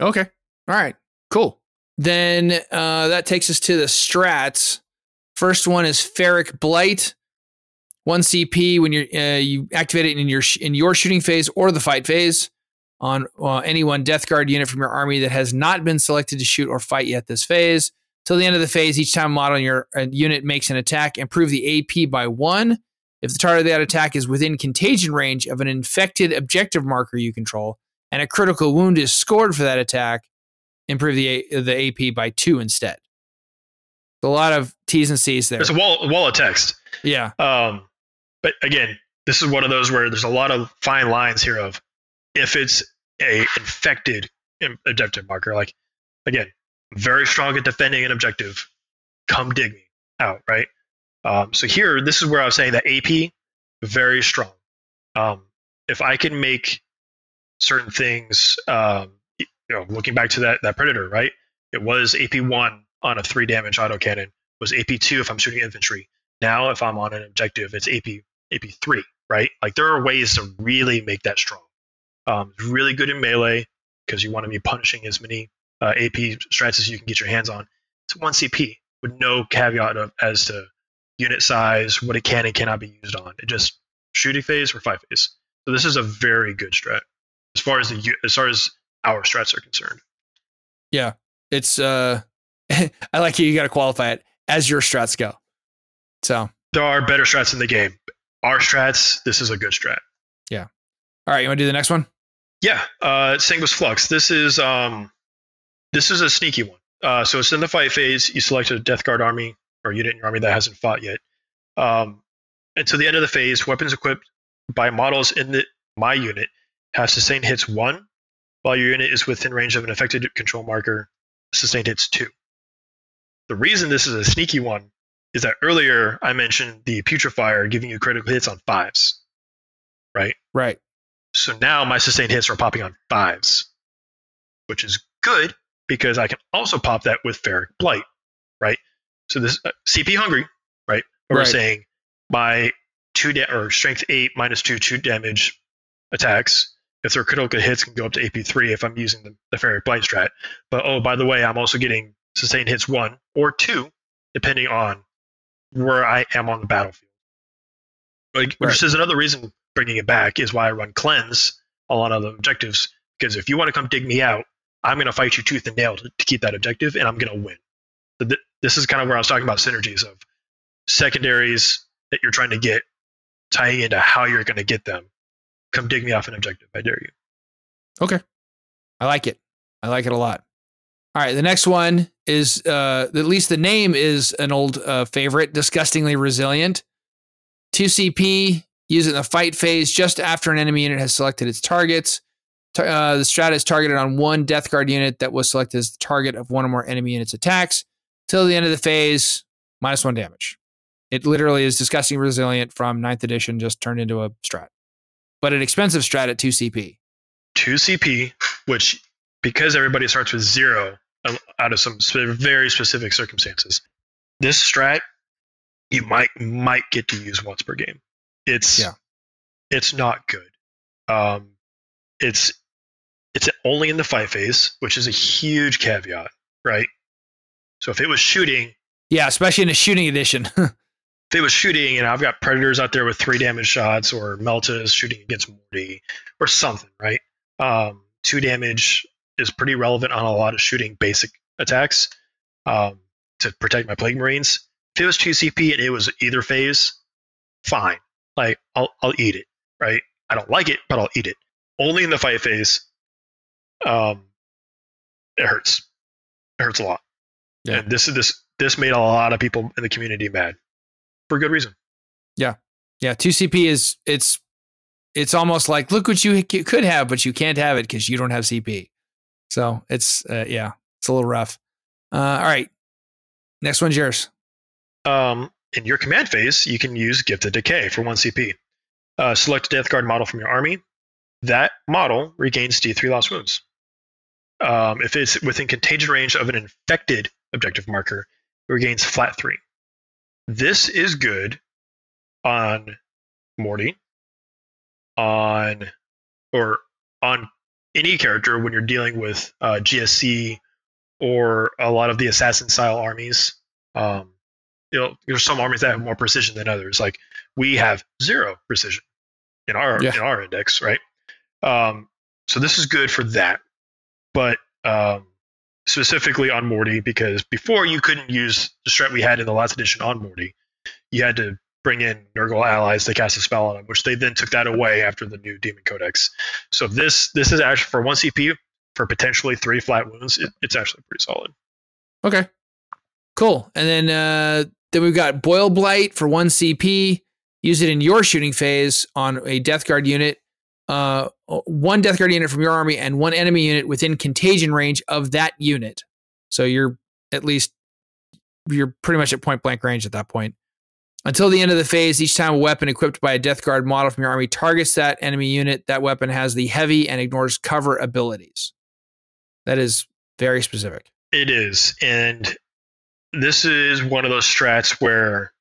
okay, all right, cool. Then uh, that takes us to the strats. First one is ferric blight. One CP when you're uh, you activate it in your sh- in your shooting phase or the fight phase on uh, any one Death Guard unit from your army that has not been selected to shoot or fight yet this phase. Till the end of the phase, each time a model in your uh, unit makes an attack, improve the AP by one. If the target of that attack is within contagion range of an infected objective marker you control, and a critical wound is scored for that attack, improve the A- the AP by two instead. A lot of T's and C's there. There's a wall a wall of text. Yeah, Um, but again, this is one of those where there's a lot of fine lines here of if it's a infected objective marker. Like again, very strong at defending an objective. Come dig me out, right? Um, so here, this is where I was saying that AP very strong. Um, if I can make certain things, um, you know, looking back to that that predator, right? It was AP one on a three damage autocannon. Was AP two if I'm shooting infantry. Now, if I'm on an objective, it's AP AP three, right? Like there are ways to really make that strong. Um, it's really good in melee because you want to be punishing as many uh, AP strats as you can get your hands on. It's one CP with no caveat of as to unit size, what it can and cannot be used on. It just shooting phase or five phase. So this is a very good strat as far as the as far as our strats are concerned. Yeah, it's uh, *laughs* I like you. You got to qualify it as your strats go. So, There are better strats in the game. Our strats, this is a good strat. Yeah. All right, you want to do the next one? Yeah, uh, Sanguous Flux. This is um, this is a sneaky one. Uh, so it's in the fight phase. You select a Death Guard army or unit in your army that hasn't fought yet. Um, until the end of the phase, weapons equipped by models in the my unit have sustained hits one, while your unit is within range of an affected control marker. Sustained hits two. The reason this is a sneaky one is that earlier I mentioned the putrefier giving you critical hits on fives, right? Right. So now my sustained hits are popping on fives, which is good because I can also pop that with Ferric Blight, right? So this uh, CP hungry, right? We're saying my two da- or strength eight minus two two damage attacks. If they're critical hits, can go up to AP three if I'm using the, the Ferric Blight strat. But oh, by the way, I'm also getting sustained hits one or two, depending on where I am on the battlefield. Like, Right. Which is another reason bringing it back is why I run cleanse a lot of the objectives. Because if you want to come dig me out, I'm going to fight you tooth and nail to, to keep that objective, and I'm going to win. So th- this is kind of where I was talking about synergies of secondaries that you're trying to get, tying into how you're going to get them. Come dig me off an objective. I dare you. Okay. I like it. I like it a lot. All right. The next one is, uh, at least the name is an old uh, favorite, Disgustingly Resilient. 2CP, use it in the fight phase just after an enemy unit has selected its targets. Uh, the strat is targeted on one Death Guard unit that was selected as the target of one or more enemy units' attacks. Till the end of the phase, minus one damage. It literally is Disgusting Resilient from 9th edition, just turned into a strat. But an expensive strat at 2CP. 2 CP, which because everybody starts with zero uh, out of some very specific circumstances, this strat you might might get to use once per game. It's Yeah. it's not good. Um, it's it's only in the fight phase, which is a huge caveat, right? So if it was shooting, Yeah, especially in a shooting edition. *laughs* if it was shooting and I've got predators out there with three damage shots or Melta is shooting against Morty or something, right? Um, two damage is pretty relevant on a lot of shooting basic attacks um, to protect my Plague Marines. If it was 2 CP and it was either phase, fine. Like, I'll, I'll eat it, right? I don't like it, but I'll eat it. Only in the fight phase, um, it hurts. It hurts a lot. Yeah. And this is this this made a lot of people in the community mad for good reason. yeah, yeah. 2CP is it's it's almost like look what you could have, but you can't have it because you don't have CP. So it's uh, yeah, it's a little rough. Uh, all right, next one's yours. Um, in your command phase, you can use Gifted Decay for 1 CP. Uh, select a Death Guard model from your army. That model regains D3 lost wounds. Um, if it's within contagion range of an infected objective marker, it regains flat 3. This is good on Morty, on or on any character when you're dealing with uh, GSC or a lot of the assassin style armies. Um, you know, there's some armies that have more precision than others. Like we have zero precision in our Yeah. in our index, right? Um, so this is good for that, but um, specifically on Morty because before you couldn't use the strat we had in the last edition on Morty. You had to bring in Nurgle allies to cast a spell on them, which they then took that away after the new Demon Codex. So this this is actually for one CPU for potentially three flat wounds. It, it's actually pretty solid. Okay, cool. And then uh, then we've got Boil Blight for one CP. Use it in your shooting phase on a Death Guard unit. Uh, one Death Guard unit from your army and one enemy unit within contagion range of that unit. So you're at least you're pretty much at point blank range at that point. Until the end of the phase, each time a weapon equipped by a Death Guard model from your army targets that enemy unit, that weapon has the heavy and ignores cover abilities. That is very specific. It is, and this is one of those strats where,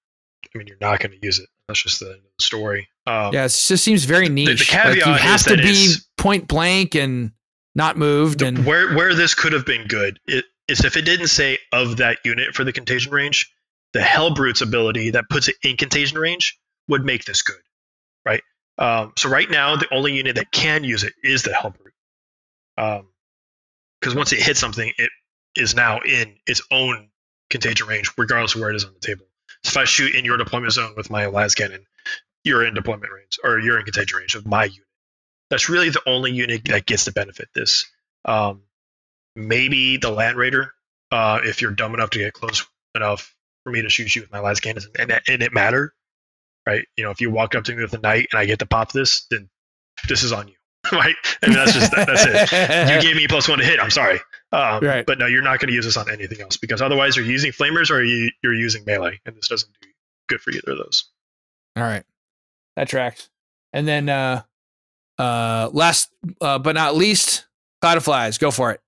I mean, you're not going to use it. That's just the, the story. Um, Yeah, it just seems very niche. like you have to be point blank and not moved. the- And where where this could have been good it, is if it didn't say of that unit for the contagion range, the Hellbrute's ability that puts it in contagion range would make this good, right? Um, so right now, the only unit that can use it is the Hellbrute, because once it hits something, it is now in its own contagion range, regardless of where it is on the table. So if I shoot in your deployment zone with my las cannon, you're in deployment range or you're in contagion range of my unit. That's really the only unit that gets to benefit this. Um, maybe the Land Raider, uh, if you're dumb enough to get close enough for me to shoot you with my las cannons and, and it matter, right? You know, if you walk up to me with a knight and I get to pop this, then this is on you. *laughs* right? I mean, that's just that's it. You *laughs* gave me plus one to hit. I'm sorry. Um, Right. But no, you're not going to use this on anything else because otherwise you're using flamers or you, you're using melee, and this doesn't do good for either of those. All right. That tracks. And then uh uh last uh, but not least, Cloud of Flies. Go for it.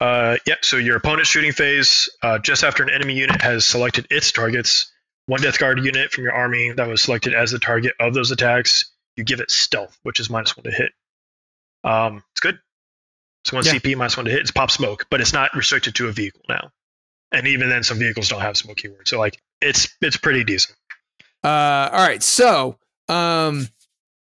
Uh, yeah. So your opponent's shooting phase, uh, just after an enemy unit has selected its targets, one Death Guard unit from your army that was selected as the target of those attacks, you give it stealth, which is minus one to hit. Um, it's good. It's one Yeah. CP minus one to hit. It's pop smoke, but it's not restricted to a vehicle now. And even then, some vehicles don't have smoke keyword. So like, it's it's pretty decent. Uh all right. So, um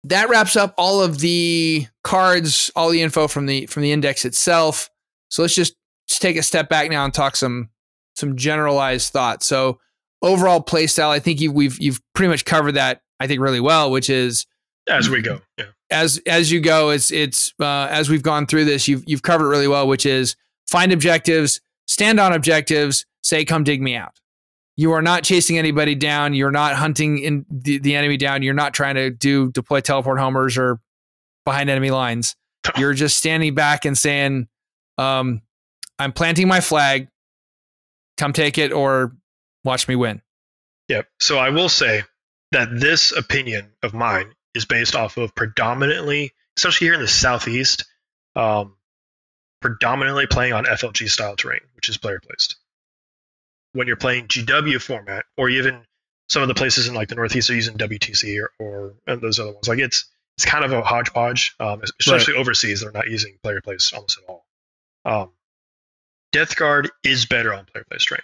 that wraps up all of the cards, all the info from the from the index itself. So let's just, just take a step back now and talk some some generalized thoughts. So overall play style, I think you we've you've pretty much covered that I think really well, which is As we go, yeah. As as you go, it's it's uh, as we've gone through this, you've you've covered it really well, which is find objectives, stand on objectives, say come dig me out. You are not chasing anybody down. You're not hunting in the, the enemy down. You're not trying to do deploy teleport homers or behind enemy lines. You're just standing back and saying, um, "I'm planting my flag. Come take it or watch me win." Yep. So I will say that this opinion of mine is based off of predominantly, especially here in the southeast, um, predominantly playing on FLG style terrain, which is player placed. When you're playing GW format, or even some of the places in like the northeast are using WTC or, or and those other ones, like it's it's kind of a hodgepodge. Um, especially overseas, they're not using player placed almost at all. Um, Death Guard is better on player placed terrain.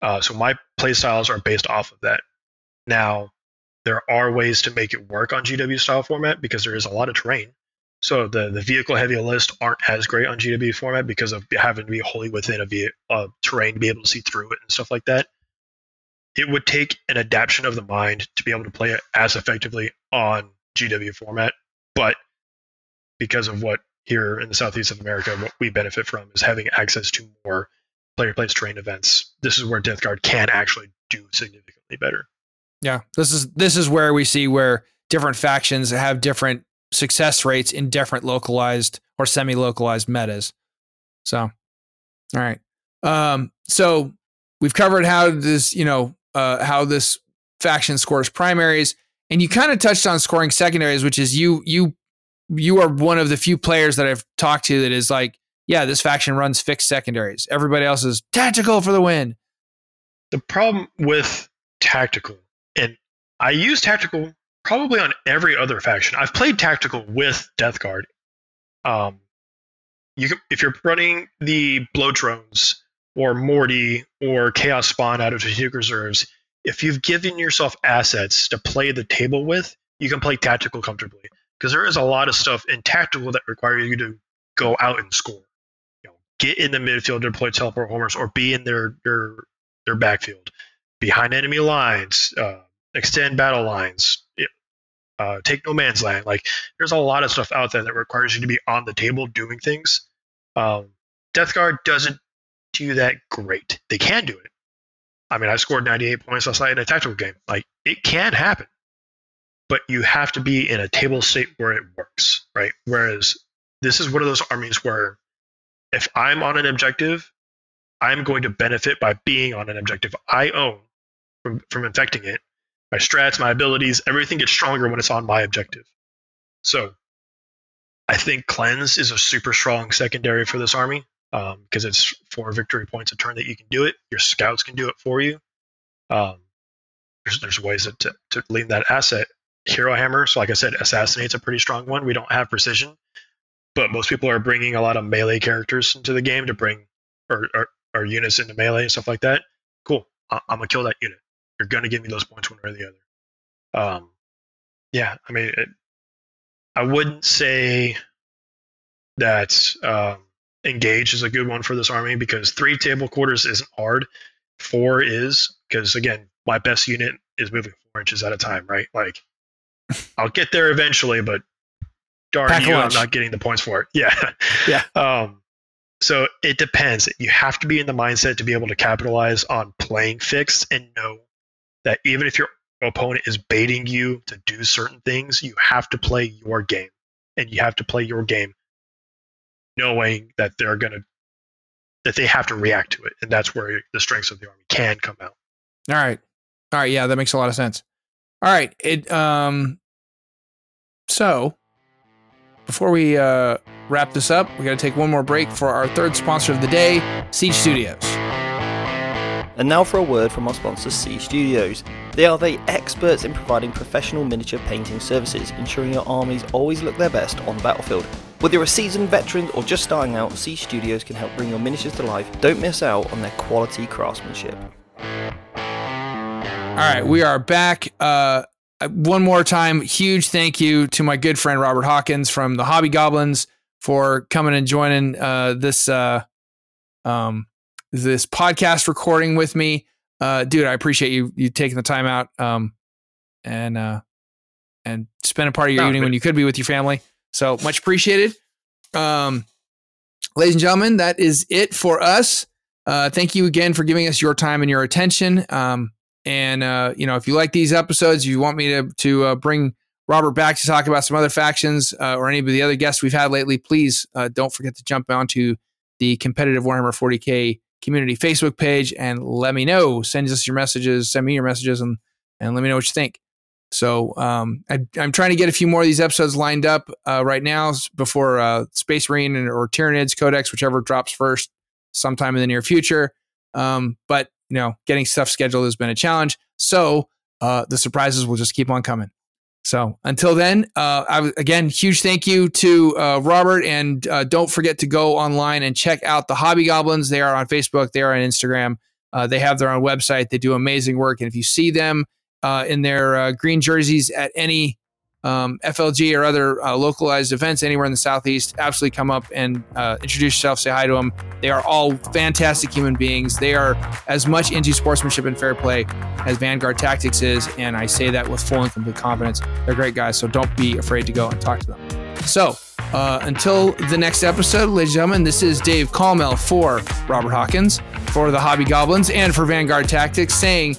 Uh, so my playstyles are based off of that. Now, there are ways to make it work on GW style format because there is a lot of terrain. So the, the vehicle heavy list aren't as great on GW format because of having to be wholly within a ve- uh, terrain to be able to see through it and stuff like that. It would take an adaptation of the mind to be able to play it as effectively on GW format, but because of what here in the southeast of America, what we benefit from is having access to more player plays terrain events. This is where Death Guard can actually do significantly better. Yeah, this is this is where we see where different factions have different success rates in different localized or semi-localized metas. So, all right. Um, so we've covered how this, you know, uh, how this faction scores primaries, and you kind of touched on scoring secondaries, which is you you you are one of the few players that I've talked to that is like, yeah, this faction runs fixed secondaries. Everybody else is tactical for the win. The problem with tactical, I use tactical probably on every other faction. I've played tactical with Death Guard. Um, you can, if you're running the bloat drones or Morty or Chaos Spawn out of strategic reserves, if you've given yourself assets to play the table with, you can play tactical comfortably. Because there is a lot of stuff in tactical that require you to go out and score. You know, get in the midfield to deploy teleport homers or be in their their their backfield, behind enemy lines, uh, extend battle lines, uh, take no man's land. Like there's a lot of stuff out there that requires you to be on the table doing things. Um, Death Guard doesn't do that great. They can do it. I mean, I scored 98 points last night in a tactical game. Like it can happen, but you have to be in a table state where it works, right? Whereas this is one of those armies where if I'm on an objective, I'm going to benefit by being on an objective I own from, from infecting it. My strats, my abilities, everything gets stronger when it's on my objective. So I think cleanse is a super strong secondary for this army because um, it's four victory points a turn that you can do it. Your scouts can do it for you. Um, there's, there's ways to, to lean that asset. Hero Hammer, so like I said, Assassinate's a pretty strong one. We don't have precision, but most people are bringing a lot of melee characters into the game to bring or, or, or units into melee and stuff like that. Cool. I'm gonna kill that unit. You're gonna give me those points one way or the other. Um, yeah, I mean, it, I wouldn't say that um, engage is a good one for this army because three table quarters isn't hard. Four is because again, my best unit is moving four inches at a time, right? Like, *laughs* I'll get there eventually, but darn Pack you, I'm not getting the points for it. *laughs* Yeah, Yeah. Um, so it depends. You have to be in the mindset to be able to capitalize on playing fixed and know that even if your opponent is baiting you to do certain things, you have to play your game. and you have to play your game knowing that they're going to that they have to react to it. And that's where the strengths of the army can come out. All right. All right. Yeah that makes a lot of sense. All right. It um so before we uh wrap this up we got to take one more break for our third sponsor of the day siege studios and now for a word from our sponsor, Siege Studios. They are the experts in providing professional miniature painting services, ensuring your armies always look their best on the battlefield. Whether you're a seasoned veteran or just starting out, Siege Studios can help bring your miniatures to life. Don't miss out on their quality craftsmanship. All right, we are back. Uh, one more time, huge thank you to my good friend Robert Hawkins from the Hobby Goblins for coming and joining uh, this uh, um, this podcast recording with me. Uh, dude, I appreciate you you taking the time out um, and uh, and spending part of your evening when you could be with your family. So much appreciated. Um, ladies and gentlemen, that is it for us. Uh, thank you again for giving us your time and your attention. Um, and uh, you know, if you like these episodes, if you want me to to uh, bring Robert back to talk about some other factions uh, or any of the other guests we've had lately, please uh, don't forget to jump onto the competitive Warhammer 40k community Facebook page and let me know. Send us your messages, send me your messages, and and let me know what you think. So um, I, am trying to get a few more of these episodes lined up uh, right now before uh, Space Marine or Tyranids Codex, whichever drops first, sometime in the near future. Um, but you know, getting stuff scheduled has been a challenge. So uh, the surprises will just keep on coming. So until then, uh, I, again, huge thank you to uh, Robert, and uh, don't forget to go online and check out the Hobby Goblins. They are on Facebook, they are on Instagram, uh, they have their own website. They do amazing work, and if you see them uh, in their uh, green jerseys at any um, FLG or other uh, localized events anywhere in the Southeast, absolutely come up and uh, introduce yourself, say hi to them. They are all fantastic human beings. They are as much into sportsmanship and fair play as Vanguard Tactics is, and I say that with full and complete confidence. They're great guys, so don't be afraid to go and talk to them. So, uh, until the next episode, ladies and gentlemen, this is Dave Calmel for Robert Hawkins, for the Hobby Goblins, and for Vanguard Tactics saying,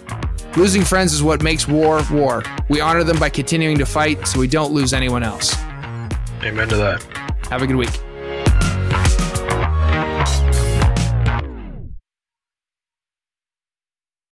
Losing friends is what makes war war. We honor them by continuing to fight so we don't lose anyone else. Amen to that. Have a good week.